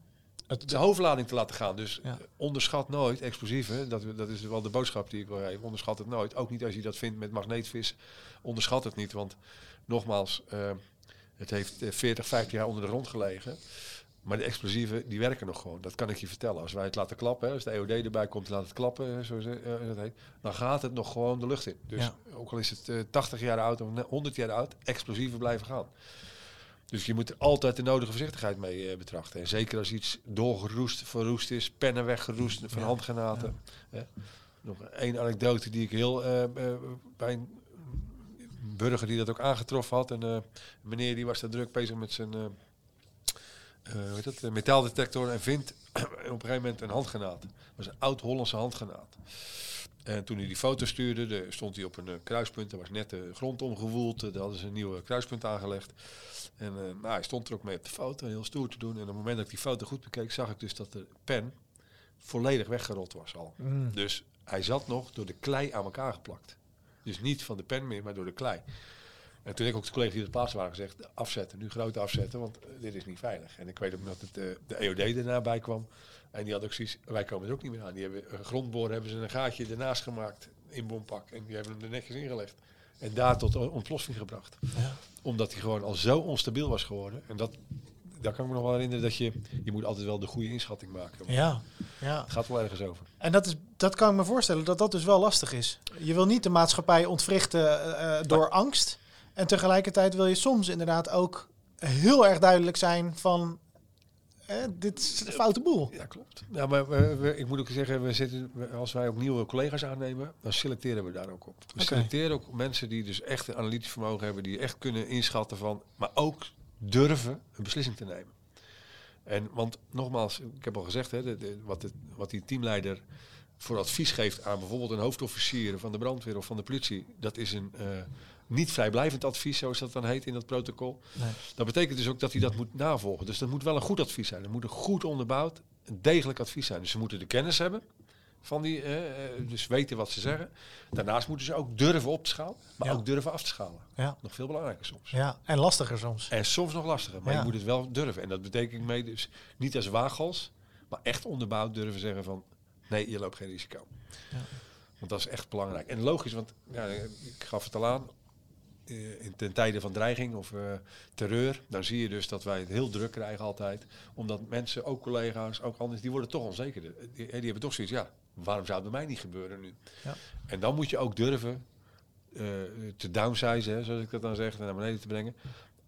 Het- de hoofdlading te laten gaan. Dus Ja. onderschat nooit explosieven. Dat, dat is wel de boodschap die ik wil geven. Onderschat het nooit. Ook niet als je dat vindt met magneetvis. Onderschat het niet. Want nogmaals, het heeft eh, 40, 50 jaar onder de grond gelegen. Maar de explosieven, die werken nog gewoon. Dat kan ik je vertellen. Als wij het laten klappen, hè, als de EOD erbij komt, laat het klappen, zoals eh, dat heet, dan gaat het nog gewoon de lucht in. Dus Ja. ook al is het eh, 80 jaar oud of ne- 100 jaar oud, explosieven blijven gaan. Dus je moet er altijd de nodige voorzichtigheid mee eh, betrachten. En zeker als iets doorgeroest, verroest is, pennen weggeroest van Ja. handgranaten. Hè. Nog één anekdote die ik heel eh, eh, bij een burger die dat ook aangetroffen had. En eh, meneer die was daar druk bezig met zijn eh, eh, dat, een metaaldetector en vindt op een gegeven moment een handgranaat. Dat was een oud-Hollandse handgranaat. En toen hij die foto stuurde, de, stond hij op een eh, kruispunt. Er was net de grond omgewoeld. eh, Daar hadden ze een nieuwe kruispunt aangelegd. En nou, hij stond er ook mee op de foto, heel stoer te doen. En op het moment dat ik die foto goed bekeek, zag ik dus dat de pen volledig weggerold was al. Mm. Dus hij zat nog door de klei aan elkaar geplakt. Dus niet van de pen meer, maar door de klei. En toen ik ook de collega's die op het plaats waren gezegd, afzetten, nu groot afzetten, want eh, dit is niet veilig. En ik weet ook dat het, eh, de EOD erna bij kwam. En die had ook zoiets, wij komen er ook niet meer aan. Die hebben een grondboor, hebben ze een gaatje ernaast gemaakt in bompak. En die hebben hem er netjes ingelegd. En daar tot ontploffing gebracht. Ja. Omdat hij gewoon al zo onstabiel was geworden. En dat, daar kan ik me nog wel herinneren dat je, je moet altijd wel de goede inschatting maken. Ja, ja. Het gaat wel ergens over. En dat, is, dat kan ik me voorstellen dat dat dus wel lastig is. Je wil niet de maatschappij ontwrichten eh, eh, door angst. En tegelijkertijd wil je soms inderdaad ook heel erg duidelijk zijn van... hè, dit is een foute boel. Ja, klopt. Ja, maar we, we- ik moet ook zeggen, we zitten, als wij ook nieuwe collega's aannemen, dan selecteren we daar ook op. We selecteren ook mensen die dus echt een analytisch vermogen hebben, die echt kunnen inschatten van, maar ook durven een beslissing te nemen. En want nogmaals, ik heb al gezegd, hè, de, de- wat, het, wat die teamleider voor advies geeft aan bijvoorbeeld een hoofdofficier van de brandweer of van de politie, dat is een eh, niet vrijblijvend advies, zoals dat dan heet in dat protocol. Nee. Dat betekent dus ook dat hij dat moet navolgen. Dus dat moet wel een goed advies zijn. Het moet een goed onderbouwd, een degelijk advies zijn. Dus ze moeten de kennis hebben van die, eh, eh, dus weten wat ze zeggen. Daarnaast moeten ze ook durven op te schalen, maar Ja. ook durven af te schalen. Ja. Nog veel belangrijker soms. Ja, en lastiger soms. En soms nog lastiger, maar Ja. je moet het wel durven. En dat betekent mee dus niet als waaghals, maar echt onderbouwd durven zeggen van nee, je loopt geen risico. Ja. Want dat is echt belangrijk. En logisch, want ja, ik gaf het al aan, ten tijde van dreiging of eh, terreur, dan zie je dus dat wij het heel druk krijgen altijd. Omdat mensen, ook collega's, ook anders, die worden toch onzeker. Die, die hebben toch zoiets, ja, waarom zou het bij mij niet gebeuren nu? Ja. En dan moet je ook durven eh, te downsizen, hè, zoals ik dat dan zeg, naar beneden te brengen.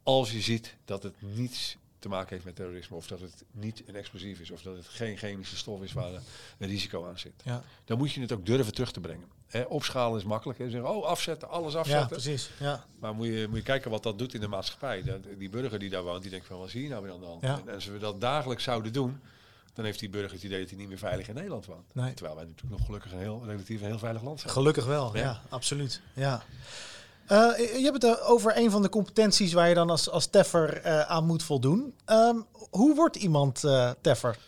Als je ziet dat het niets te maken heeft met terrorisme, of dat het niet een explosief is, of dat het geen chemische stof is waar een risico aan zit. Ja, Dan moet je het ook durven terug te brengen. Hè, opschalen is makkelijk. Hè. Zeggen, oh, afzetten, alles ja afzetten. precies. Ja. maar moet je, moet je kijken wat dat doet in de maatschappij. Dat, die burger die daar woont, die denkt van, wat is hier nou weer aan de hand? Ja. En als we dat dagelijks zouden doen, dan heeft die burger het idee dat hij niet meer veilig in Nederland woont. Nee. Terwijl wij natuurlijk nog gelukkig een heel relatief een heel veilig land zijn. Gelukkig wel, ja, Ja. absoluut. Ja. Eh, je hebt het eh, over een van de competenties waar je dan als, als teffer eh, aan moet voldoen. Ehm, hoe wordt iemand eh teffer?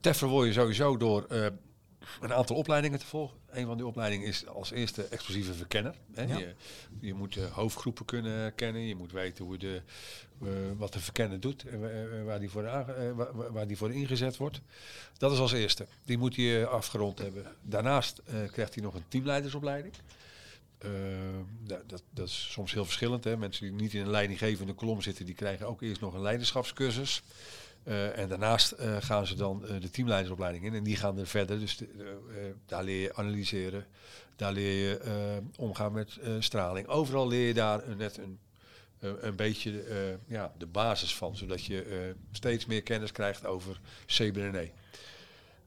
Teffer word je sowieso door een aantal opleidingen te volgen. Een van die opleidingen is als eerste explosieve verkenner. Hè. Ja. Je, je moet hoofdgroepen kunnen kennen. Je moet weten hoe de, eh, wat de verkenner doet en eh, waar, die voor eh, wa- wa- waar die voor ingezet wordt. Dat is als eerste. Die moet je afgerond hebben. Daarnaast krijgt hij nog een teamleidersopleiding. Dat, dat, dat is soms heel verschillend. Hè. Mensen die niet in een leidinggevende kolom zitten, die krijgen ook eerst nog een leiderschapscursus. Eh, en daarnaast eh, gaan ze dan eh, de teamleidersopleiding in. En die gaan er verder. Dus daar leer je analyseren. Daar leer je omgaan met straling. Overal leer je daar net een, een beetje ja, de basis van. Zodat je steeds meer kennis krijgt over CBRNE.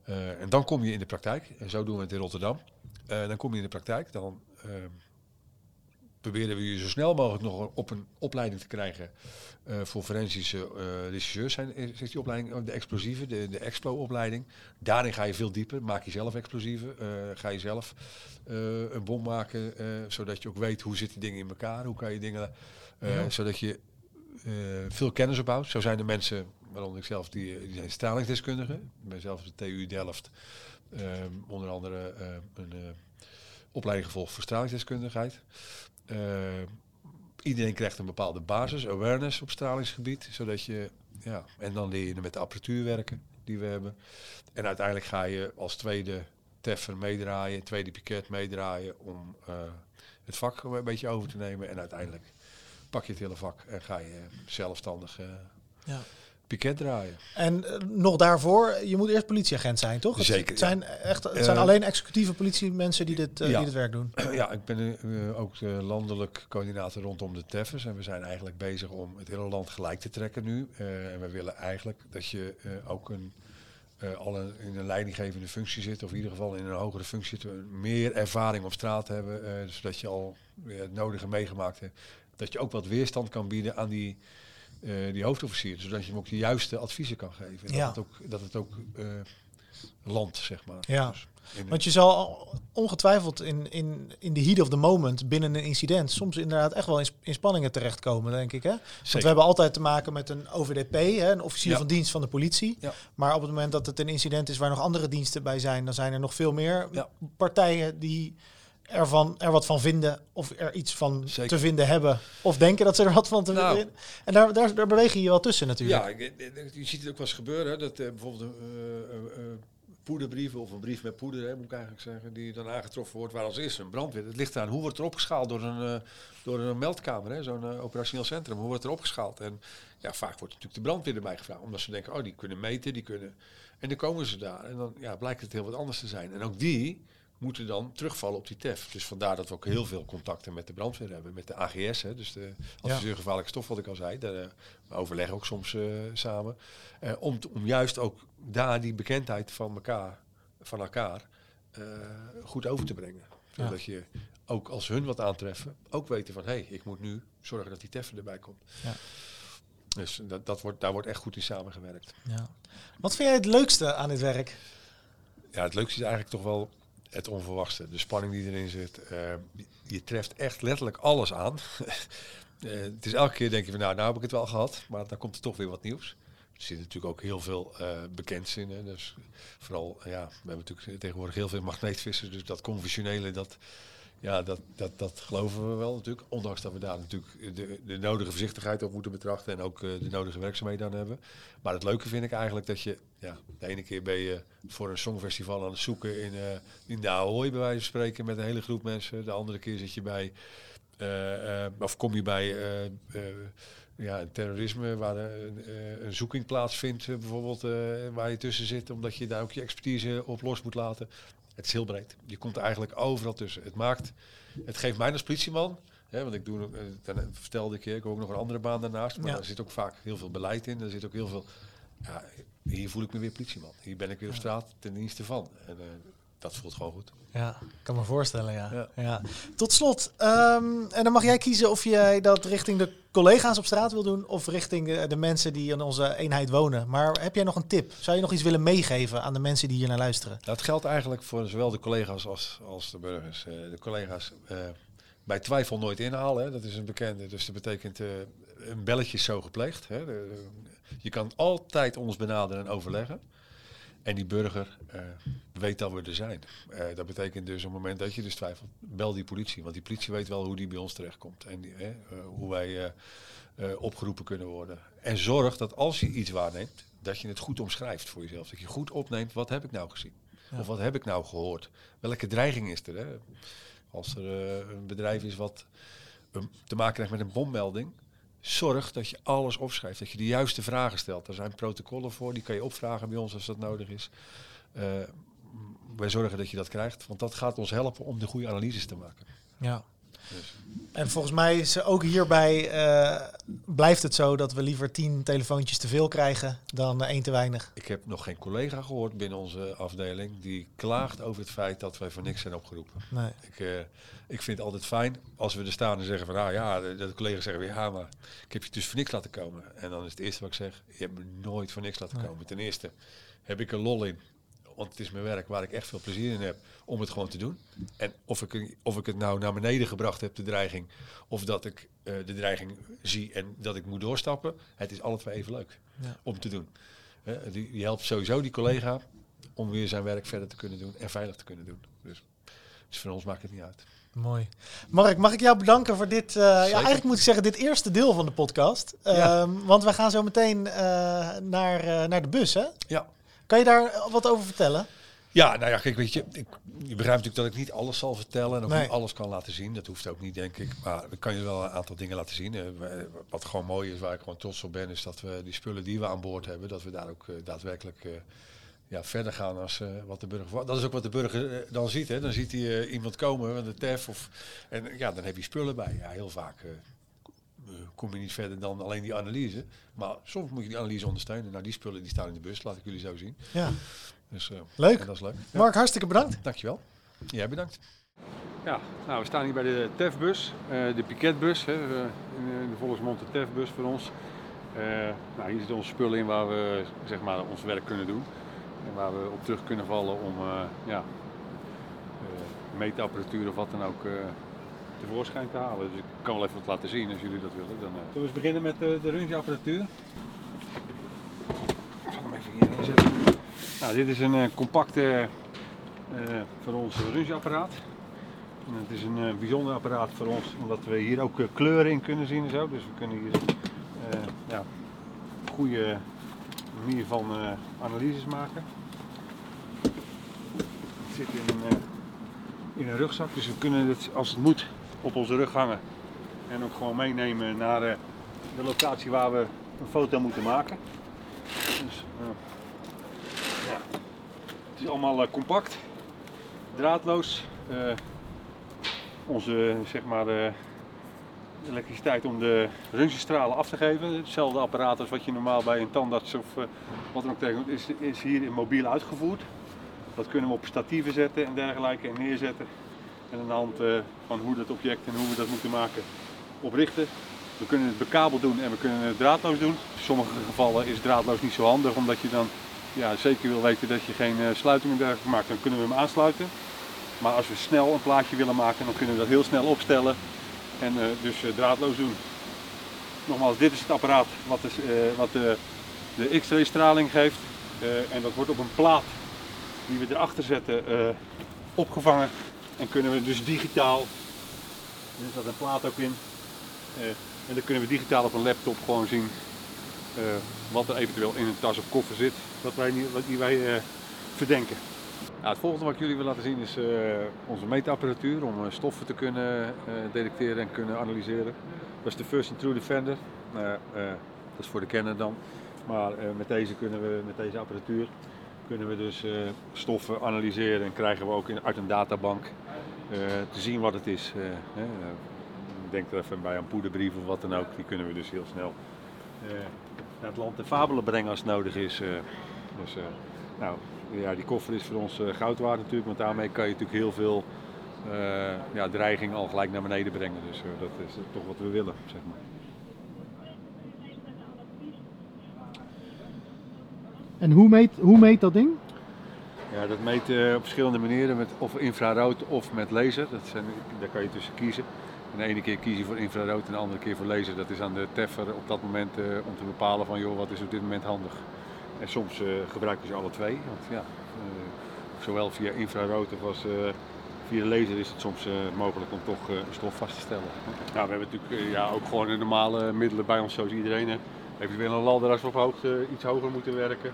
Eh, en dan kom je in de praktijk. En zo doen we het in Rotterdam. Dan kom je in de praktijk. Dan eh, proberen we je zo snel mogelijk nog op een opleiding te krijgen eh, voor forensische eh regisseurs. Zijn, is is die opleiding de explosieve, de, de Explo-opleiding. Daarin ga je veel dieper. Maak je zelf explosieven. eh, ga je zelf eh, een bom maken, eh, zodat je ook weet hoe zitten dingen in elkaar. Hoe kan je dingen, eh, Ja. zodat je eh, veel kennis opbouwt. Zo zijn er mensen, waaronder ik zelf, die, die zijn stralingsdeskundigen. Ik ben zelf de TU Delft eh, onder andere eh, een eh, opleiding gevolgd voor stralingsdeskundigheid. Eh, iedereen krijgt een bepaalde basis, awareness op stralingsgebied, zodat je, ja, en dan leer je met de apparatuur werken die we hebben. En uiteindelijk ga je als tweede teffer meedraaien, tweede piket meedraaien om eh, het vak een beetje over te nemen. En uiteindelijk pak je het hele vak en ga je zelfstandig eh Ja. Piket draaien. En eh, nog daarvoor, je moet eerst politieagent zijn, toch? Het- Zeker, Het ja. zijn, echt, het zijn Eh, alleen executieve politiemensen die dit, eh, ja. die dit werk doen. Ja, ik ben ook de landelijk coördinator rondom de TEFFers. En we zijn eigenlijk bezig om het hele land gelijk te trekken nu. En we willen eigenlijk dat je ook een, al een, in een leidinggevende functie zit. Of in ieder geval in een hogere functie zit. we Meer ervaring op straat hebben. zodat je al het nodige meegemaakt hebt. Dat je ook wat weerstand kan bieden aan die, eh, die hoofdofficier. Zodat je hem ook de juiste adviezen kan geven. En Ja. Dat het ook, dat het ook eh, landt, zeg maar. Ja. Dus Want je zal ongetwijfeld in, in, in de heat of the moment binnen een incident soms inderdaad echt wel in, sp- in spanningen terechtkomen, denk ik. Hè? Want we hebben altijd te maken met een OVDP, hè, een officier Ja. van dienst van de politie. Ja. Maar op het moment dat het een incident is waar nog andere diensten bij zijn, dan zijn er nog veel meer partijen die ervan, er wat van vinden of er iets van Zeker. te vinden hebben. Of denken dat ze er wat van te Nou. vinden. En daar, daar, daar beweeg je je wel tussen natuurlijk. Ja, je ziet het ook wel eens gebeuren, hè, dat eh, bijvoorbeeld eh, eh, poederbrieven of een brief met poeder, hè, moet ik eigenlijk zeggen, die dan aangetroffen wordt waar als eerste een brandweer. Het ligt aan hoe wordt er opgeschaald door een, door een meldkamer, hè, zo'n operationeel centrum. Hoe wordt er opgeschaald? En ja, vaak wordt natuurlijk de brandweer erbij gevraagd, omdat ze denken, oh, die kunnen meten, die kunnen... En dan komen ze daar en dan ja, blijkt het heel wat anders te zijn. En ook die moeten dan terugvallen op die TEF. Dus vandaar dat we ook heel veel contacten met de brandweer hebben, met de AGS, hè, dus de adviseur gevaarlijke stof, wat ik al zei. Daar, we overleggen ook soms eh, samen. Eh, om, te- om juist ook daar die bekendheid van elkaar, van elkaar goed over te brengen. Ja. Zodat je ook als hun wat aantreffen, ook weten van hé, hey, ik moet nu zorgen dat die TEF erbij komt. Ja. Dus dat, dat wordt, daar wordt echt goed in samengewerkt. Ja. Wat vind jij het leukste aan dit werk? Ja, het leukste is eigenlijk toch wel het onverwachte. De spanning die erin zit. Eh, je, treft echt letterlijk alles aan. Eh, het is elke keer denk je van nou, nou heb ik het wel gehad. Maar dan komt er toch weer wat nieuws. Er zit natuurlijk ook heel veel eh bekends in. Dus vooral, ja, we hebben natuurlijk tegenwoordig heel veel magneetvissers. Dus dat conventionele, dat, ja, dat, dat, dat geloven we wel natuurlijk. Ondanks dat we daar natuurlijk de, de nodige voorzichtigheid op moeten betrachten. En ook eh, de nodige werkzaamheden aan hebben. Maar het leuke vind ik eigenlijk dat je, ja, de ene keer ben je voor een songfestival aan het zoeken in, eh, in de Ahoy, bij wijze van spreken, met een hele groep mensen. De andere keer zit je bij, eh, of kom je bij ja, terrorisme, waar een, een zoeking plaatsvindt, bijvoorbeeld, waar je tussen zit, omdat je daar ook je expertise op los moet laten. Het is heel breed. Je komt er eigenlijk overal tussen. Het maakt, het geeft mij als politieman, hè, want ik doe, eh, dan vertelde ik je, ik heb ook nog een andere baan daarnaast, maar Ja. daar zit ook vaak heel veel beleid in. Er zit ook heel veel, ja, hier voel ik me weer politieman. Hier ben ik weer op straat ten dienste van. En eh, dat voelt gewoon goed. Ja, kan me voorstellen, ja. Ja. ja. Tot slot, ehm, en dan mag jij kiezen of jij dat richting de collega's op straat wil doen of richting de, de mensen die in onze eenheid wonen. Maar heb jij nog een tip? Zou je nog iets willen meegeven aan de mensen die hier naar luisteren? Dat geldt eigenlijk voor zowel de collega's als, als de burgers. Eh, de collega's eh, bij twijfel nooit inhalen, hè. dat is een bekende. Dus dat betekent eh, een belletje is zo gepleegd. Hè. De- de- je kan altijd ons benaderen en overleggen. En die burger eh, weet dat we er zijn. Eh, dat betekent dus op het moment dat je dus twijfelt, bel die politie. Want die politie weet wel hoe die bij ons terechtkomt. En die, eh, hoe wij opgeroepen kunnen worden. En zorg dat als je iets waarneemt, dat je het goed omschrijft voor jezelf. Dat je goed opneemt, wat heb ik nou gezien? Ja. Of wat heb ik nou gehoord? Welke dreiging is er? Hè? Als er een bedrijf is wat te maken krijgt met een bommelding, zorg dat je alles opschrijft. Dat je de juiste vragen stelt. Er zijn protocollen voor, die kan je opvragen bij ons als dat nodig is. Eh, wij zorgen dat je dat krijgt, want dat gaat ons helpen om de goede analyses te maken. Ja. Dus, En volgens mij is ook hierbij eh, blijft het zo dat we liever tien telefoontjes te veel krijgen dan eh, één te weinig. ik heb nog geen collega gehoord binnen onze afdeling die klaagt over het feit dat wij voor niks zijn opgeroepen. Nee. Ik, eh, ik vind het altijd fijn als we er staan en zeggen van, nou ja, de, de collega's zeggen weer, ja, maar ik heb je dus voor niks laten komen. En dan is het eerste wat ik zeg, je hebt me nooit voor niks laten Nee. komen. Ten eerste heb ik er lol in, want het is mijn werk waar ik echt veel plezier in heb om het gewoon te doen. En of ik, of ik het nou naar beneden gebracht heb, de dreiging, of dat ik eh, de dreiging zie en dat ik moet doorstappen, het is alle twee even leuk Ja. om te doen. Die, die helpt sowieso die collega om weer zijn werk verder te kunnen doen en veilig te kunnen doen. Dus, dus voor ons maakt het niet uit. Mooi. Mark, mag ik jou bedanken voor dit, eh, ja, eigenlijk moet ik zeggen, dit eerste deel van de podcast. Ja. Ehm, want we gaan zo meteen eh, naar, naar de bus, hè? Ja. Kan je daar wat over vertellen? Ja, nou ja, kijk, weet je, ik, je begrijpt natuurlijk dat ik niet alles zal vertellen en ook Nee. niet alles kan laten zien. Dat hoeft ook niet, denk ik. Maar ik kan je wel een aantal dingen laten zien. Eh, Wat gewoon mooi is, waar ik gewoon trots op ben, is dat we die spullen die we aan boord hebben, dat we daar ook eh, daadwerkelijk eh, ja, verder gaan als wat de burger. Dat is ook wat de burger dan ziet. Hè. Dan ziet hij iemand komen met een TEF of, en ja, dan heb je spullen bij. Ja, heel vaak kom je niet verder dan alleen die analyse. Maar soms moet je die analyse ondersteunen. Nou, die spullen die staan in de bus, laat ik jullie zo zien. Ja. Dus, eh, Leuk. Dat is leuk. Ja. Mark, hartstikke bedankt. Dankjewel. Jij bedankt. Ja, nou, we staan hier bij de TEF-bus, eh, de piketbus. Hè, eh, in, de volksmond de TEF-bus voor ons. Eh, nou, hier zitten onze spullen in waar we zeg maar, ons werk kunnen doen. En waar we op terug kunnen vallen om eh, ja, eh, meetapparatuur of wat dan ook eh, tevoorschijn te halen. Dus ik kan wel even wat laten zien als jullie dat willen. Dan, eh. Zullen we eens beginnen met de, de rungeapparatuur? Ik zal hem even hier neerzetten. Nou, dit is een eh, compacte eh voor ons rungeapparaat. En het is een eh, bijzonder apparaat voor ons, omdat we hier ook eh, kleuren in kunnen zien en zo. Dus we kunnen hier eh ja, goede manier van eh, analyses maken. Het zit in een, eh, in een rugzak, dus we kunnen het als het moet op onze rug hangen. En ook gewoon meenemen naar eh, de locatie waar we een foto moeten maken. Dus, eh, ja. Het is allemaal eh, compact. draadloos. Onze zeg maar, elektriciteit om de röntgenstralen af te geven. Hetzelfde apparaat als wat je normaal bij een tandarts of wat dan ook tegenkomt, is, is hier in mobiel uitgevoerd. Dat kunnen we op statieven zetten en dergelijke en neerzetten. En aan de hand eh, van hoe dat object en hoe we dat moeten maken oprichten. We kunnen het bekabeld doen en we kunnen het draadloos doen. In sommige gevallen is draadloos niet zo handig omdat je dan ja, zeker wil weten dat je geen eh, sluitingen dergelijke maakt. Dan kunnen we hem aansluiten. Maar als we snel een plaatje willen maken, dan kunnen we dat heel snel opstellen en eh, dus draadloos doen. Nogmaals, dit is het apparaat wat, is, eh, wat de, de X-ray straling geeft. En dat wordt op een plaat die we erachter zetten opgevangen. En kunnen we dus digitaal, er zat een plaat ook in, eh, en dan kunnen we digitaal op een laptop gewoon zien eh, wat er eventueel in een tas of koffer zit, wat wij, wat die wij eh, verdenken. Ja, het volgende wat ik jullie wil laten zien is onze meetapparatuur om stoffen te kunnen detecteren en kunnen analyseren. Dat is de First True Defender. Eh, dat is voor de kenner dan. Maar met deze kunnen we, met deze apparatuur, kunnen we dus eh, stoffen analyseren en krijgen we ook in, uit een databank eh, te zien wat het is. Eh, hè. Denk er even bij een poederbrief of wat dan ook. Die kunnen we dus heel snel naar het land de fabelen brengen als het nodig is. dus, nou, ja, die koffer is voor ons goud waard natuurlijk, want daarmee kan je natuurlijk heel veel ja, dreiging al gelijk naar beneden brengen. Dus dat is toch wat we willen, zeg maar. En hoe meet, hoe meet dat ding? Ja, dat meet eh, op verschillende manieren, met of infrarood of met laser. Dat zijn, daar kan je tussen kiezen. En de ene keer kies je voor infrarood en de andere keer voor laser. Dat is aan de teffer op dat moment eh, om te bepalen van joh, wat is op dit moment handig. En soms eh, gebruiken ze alle twee. Want ja, eh, zowel via infrarood of als eh, via de laser is het soms eh, mogelijk om toch eh, een stof vast te stellen. Nou, we hebben natuurlijk ja, ook gewoon de normale middelen bij ons zoals iedereen. Eventueel een ladder als we op hoogte iets hoger moeten werken.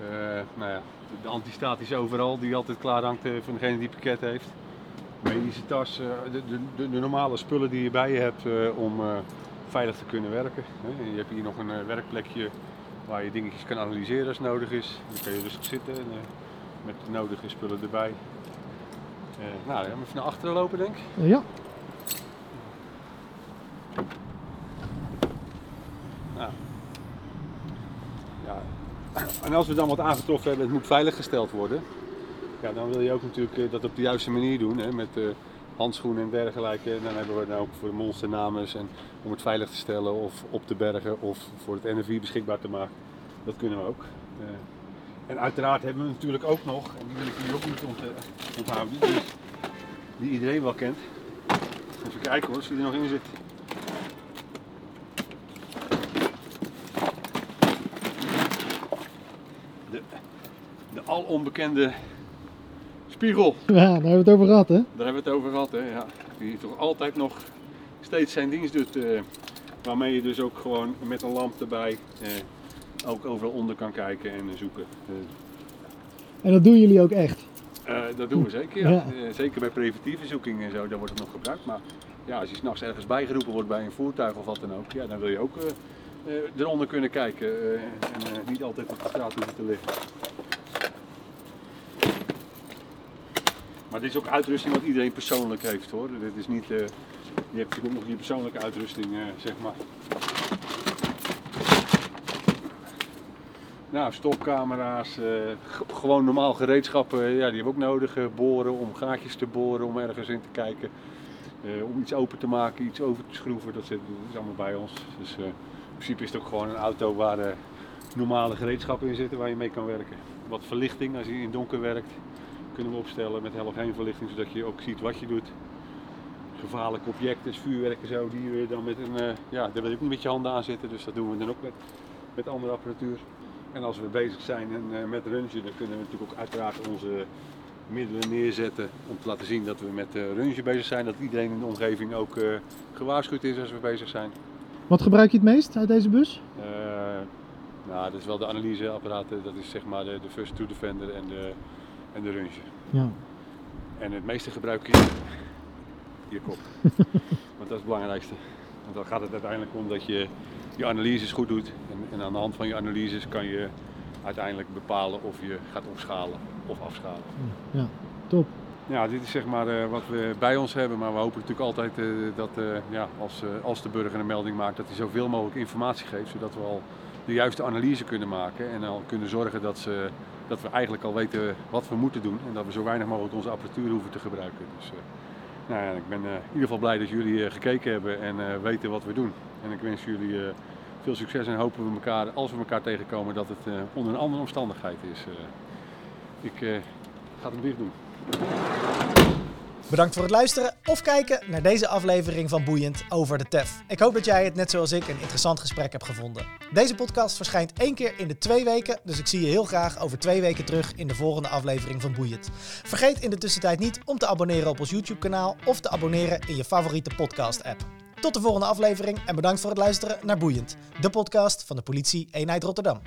Eh, nou ja, de antistaat is overal, die altijd klaar hangt eh, van degene die pakket heeft. Medische tas, eh, de, de, de, normale spullen die je bij je hebt om veilig te kunnen werken. hè. Je hebt hier nog een werkplekje waar je dingetjes kan analyseren als nodig is. Dan kan je rustig zitten en, met de nodige spullen erbij. Nou, dan gaan we even naar achteren lopen denk ik. Ja. Nou. En als we dan wat aangetroffen hebben, het moet veilig gesteld worden. Ja, dan wil je ook natuurlijk eh, dat op de juiste manier doen, hè, met eh, handschoenen en dergelijke. Dan hebben we dan ook voor de monsternames en om het veilig te stellen of op te bergen of voor het NFI beschikbaar te maken. Dat kunnen we ook. Eh, en uiteraard hebben we natuurlijk ook nog, en die wil ik jullie ook niet ont, onthouden, die, iedereen wel kent. Even kijken hoor, als die er nog in zit. De, de al onbekende spiegel. ja, daar hebben we het over gehad, hè? Daar hebben we het over gehad, hè? Ja, die toch altijd nog steeds zijn dienst doet. eh, waarmee je dus ook gewoon met een lamp erbij eh, ook overal onder kan kijken en eh, zoeken. En dat doen jullie ook echt. dat doen we zeker, ja. Ja. Zeker bij preventieve zoekingen en zo, daar wordt het nog gebruikt. Maar ja, als je s'nachts ergens bijgeroepen wordt bij een voertuig of wat dan ook, ja, dan wil je ook eronder kunnen kijken en niet altijd op de straat hoeven te liggen. Maar dit is ook uitrusting wat iedereen persoonlijk heeft hoor. Dit is niet, eh, je hebt natuurlijk ook nog je persoonlijke uitrusting, eh, zeg maar. Nou, stopcamera's, eh, gewoon normaal gereedschappen, ja, die hebben we ook nodig. boren om gaatjes te boren, om ergens in te kijken. Om iets open te maken, iets over te schroeven, dat, zit, allemaal bij ons. Dus in principe is het ook gewoon een auto waar normale gereedschappen in zitten waar je mee kan werken. Wat verlichting, als je in donker werkt, kunnen we opstellen met halogeenverlichting, zodat je ook ziet wat je doet. Gevaarlijke objecten, vuurwerk en zo, die we dan met een, eh, ja, daar wil je ook met je handen aan zitten, dus dat doen we dan ook met, met andere apparatuur. En als we bezig zijn en, eh, met röntgen, dan kunnen we natuurlijk ook uiteraard onze middelen neerzetten om te laten zien dat we met uh, röntgen bezig zijn. Dat iedereen in de omgeving ook eh, gewaarschuwd is als we bezig zijn. Wat gebruik je het meest uit deze bus? Eh, nou, dat is wel de analyseapparaten, dat is zeg maar de, de First to Defender en de, en de röntgen. Ja. En het meeste gebruik je je kop. Want dat is het belangrijkste. Want dan gaat het uiteindelijk om dat je je analyses goed doet. En, en aan de hand van je analyses kan je uiteindelijk bepalen of je gaat opschalen of afschalen. Ja, top. Ja, dit is zeg maar eh, wat we bij ons hebben, maar we hopen natuurlijk altijd eh, dat eh, ja, als, als de burger een melding maakt, dat hij zoveel mogelijk informatie geeft, zodat we al de juiste analyse kunnen maken en al kunnen zorgen dat, ze, dat we eigenlijk al weten wat we moeten doen en dat we zo weinig mogelijk onze apparatuur hoeven te gebruiken. Dus, eh, nou ja, ik ben eh, in ieder geval blij dat jullie eh, gekeken hebben en weten wat we doen. En ik wens jullie veel succes en hopen we elkaar, als we elkaar tegenkomen, dat het onder een andere omstandigheid is. Ik ga het dicht doen. Bedankt voor het luisteren of kijken naar deze aflevering van Boeiend over de TEF. Ik hoop dat jij het net zoals ik een interessant gesprek hebt gevonden. Deze podcast verschijnt één keer in de twee weken, dus ik zie je heel graag over twee weken terug in de volgende aflevering van Boeiend. Vergeet in de tussentijd niet om te abonneren op ons YouTube kanaal of te abonneren in je favoriete podcast app. Tot de volgende aflevering en bedankt voor het luisteren naar Boeiend, de podcast van de politie eenheid Rotterdam.